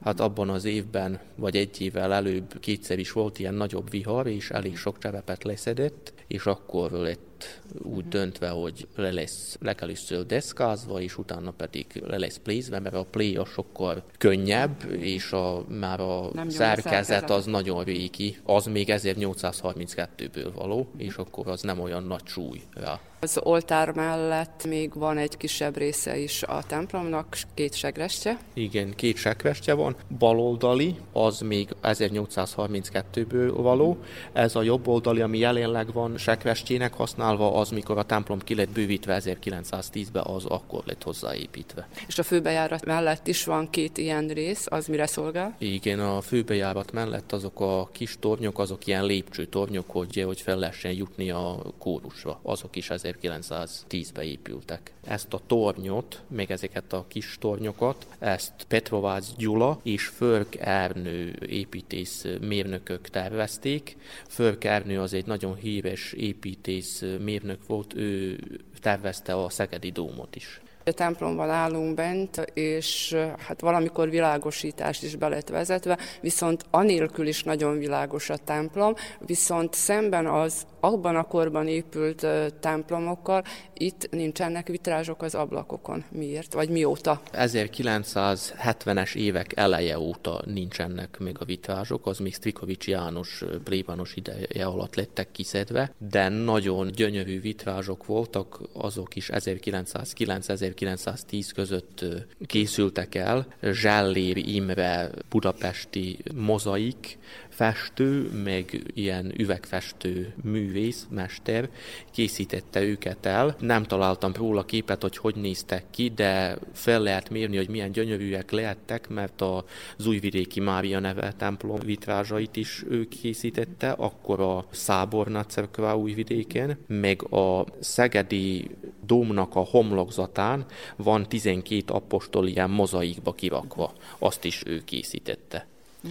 hát abban az évben, vagy egy évvel előbb kétszer is volt ilyen nagyobb vihar, és elég sok cserepet leszedett, és akkor lett úgy döntve, hogy le lesz legelőször deszkázva, és utána pedig le lesz plézve, mert a play a sokkal könnyebb, és a, már a Nem szerkezet az nagyon régi, az még 1832-ből való, és akkor az nem olyan nagy súly rá. Az oltár mellett még van egy kisebb része is a templomnak, két segrestje. Igen, két segrestje van. Baloldali, az még 1832-ből való. Ez a jobb oldali, ami jelenleg van segrestjének használva, az mikor a templom ki lett bővítve 1910-ben, az akkor lett hozzáépítve. És a főbejárat mellett is van két ilyen rész, az mire szolgál? Igen, a főbejárat mellett azok a kis tornyok, azok ilyen lépcsőtornyok, hogy, hogy fel lehessen jutni a kórusra. Azok is 1910-ben épültek. Ezt a tornyot, még ezeket a kis tornyokat, ezt Petrovász Gyula és Förk Ernő építész mérnökök tervezték. Förk Ernő az egy nagyon híres építész mérnök volt, ő tervezte a Szegedi Dómot is. A templomban állunk bent, és hát valamikor világosítás is be lett vezetve, viszont anélkül is nagyon világos a templom, viszont szemben az abban a korban épült templomokkal, itt nincsenek vitrázsok az ablakokon. Miért? Vagy mióta? 1970-es évek eleje óta nincsenek még a vitrázsok, az még Strikovics János plébános ideje alatt lettek kiszedve, de nagyon gyönyörű vitrázsok voltak, azok is 1909-1910 között készültek el. Zsellér Imre budapesti mozaik, festő, meg ilyen üvegfestő művész, mester készítette őket el. Nem találtam róla képet, hogy hogy néztek ki, de fel lehet mérni, hogy milyen gyönyörűek lehettek, mert az újvidéki Mária neve templom vitrázsait is ő készítette, akkor a Száborna cerkva újvidéken, meg a Szegedi dómnak a homlokzatán van 12 apostol ilyen mozaikba kirakva. Azt is ő készítette.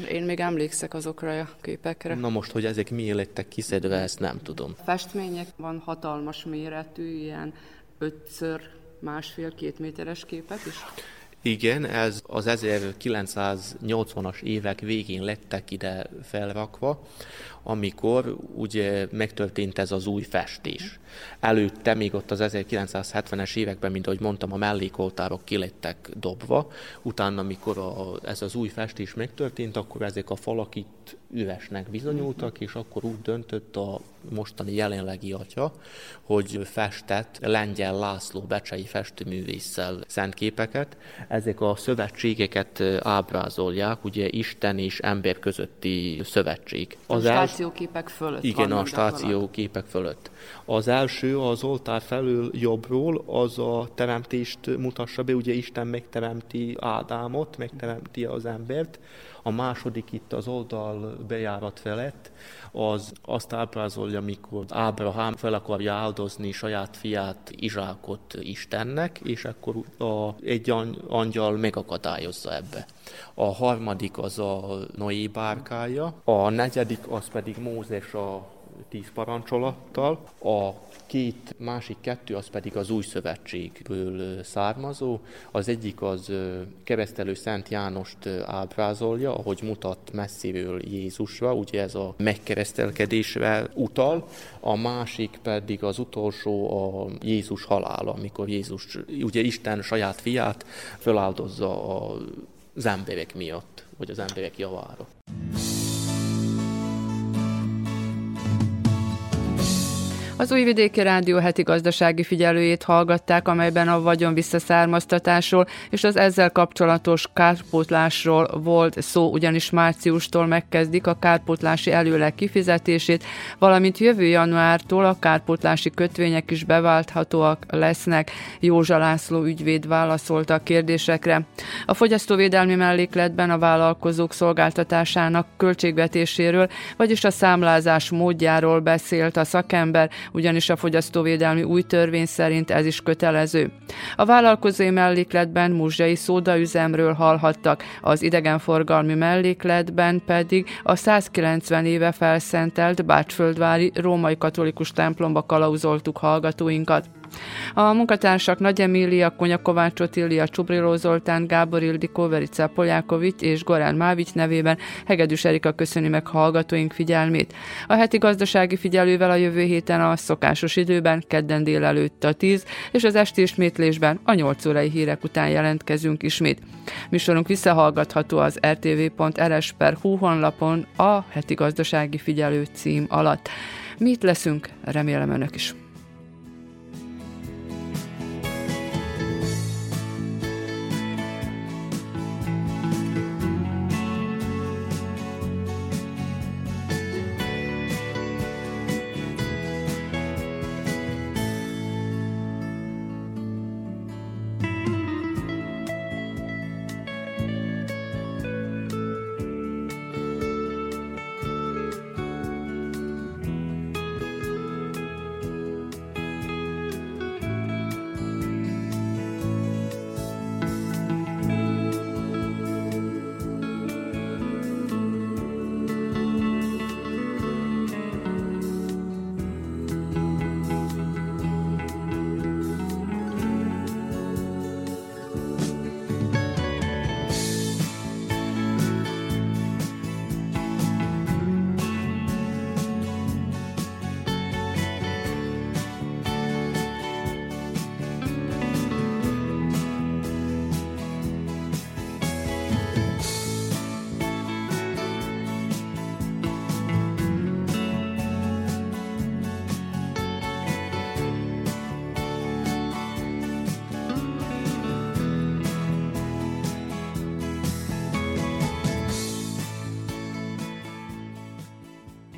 Én még emlékszek azokra a képekre. Na most, hogy ezek miért lettek kiszedve, ezt nem tudom. Festmények van hatalmas méretű, ilyen ötször másfél-két méteres képek is? Igen, ez az 1980-as évek végén lettek ide felrakva, amikor ugye megtörtént ez az új festés. Előtte még ott az 1970-es években, mint ahogy mondtam, a mellékoltárok kilettek dobva, utána, amikor a, ez az új festés megtörtént, akkor ezek a falak itt üvesnek bizonyultak, és akkor úgy döntött a mostani jelenlegi atya, hogy festett Lengyel László becsei festőművésszel szentképeket. Ezek a szövetségeket ábrázolják, ugye Isten és ember közötti szövetség. Az a stációképek fölött. Igen, a stációképek fölött. Az első az oltár felül jobbról az a teremtést mutassa be, ugye Isten megteremti Ádámot, megteremti az embert, a második itt az oldal bejárat felett, az azt ábrázolja, mikor Ábrahám fel akarja áldozni saját fiát, Izsákot Istennek, és akkor a, egy angyal megakadályozza ebbe. A harmadik az a Noé bárkája, a negyedik az pedig Mózes a tíz parancsolattal, a két másik kettő az pedig az új szövetségből származó. Az egyik az keresztelő Szent Jánost ábrázolja, ahogy mutat messziről Jézusra, ugye ez a megkeresztelkedésre utal, a másik pedig az utolsó a Jézus halála, amikor Jézus, ugye Isten saját fiát feláldozza az emberek miatt, vagy az emberek javára. Az Újvidéki Rádió heti gazdasági figyelőjét hallgatták, amelyben a vagyon visszaszármaztatásról és az ezzel kapcsolatos kárpótlásról volt szó, ugyanis márciustól megkezdik a kárpótlási előleg kifizetését, valamint jövő januártól a kárpótlási kötvények is beválthatóak lesznek. Józsa László ügyvéd válaszolta a kérdésekre. A fogyasztóvédelmi mellékletben a vállalkozók szolgáltatásának költségvetéséről, vagyis a számlázás módjáról beszélt a szakember, ugyanis a fogyasztóvédelmi új törvény szerint ez is kötelező. A vállalkozói mellékletben muzsai szódaüzemről hallhattak, az idegenforgalmi mellékletben pedig a 190 éve felszentelt Bácsföldvári római katolikus templomba kalauzoltuk hallgatóinkat. A munkatársak Nagy Emília, Konya Kovács Otília, Csubriló Zoltán, Gábor Ildikó, Verica Poljákovics és Gorán Mávics nevében Hegedűs Erika köszöni meg hallgatóink figyelmét. A heti gazdasági figyelővel a jövő héten a szokásos időben, kedden délelőtt a 10, és az esti ismétlésben a 8 órai hírek után jelentkezünk ismét. Műsorunk visszahallgatható az rtv.rs.hu honlapon a heti gazdasági figyelő cím alatt. Mit leszünk, remélem önök is.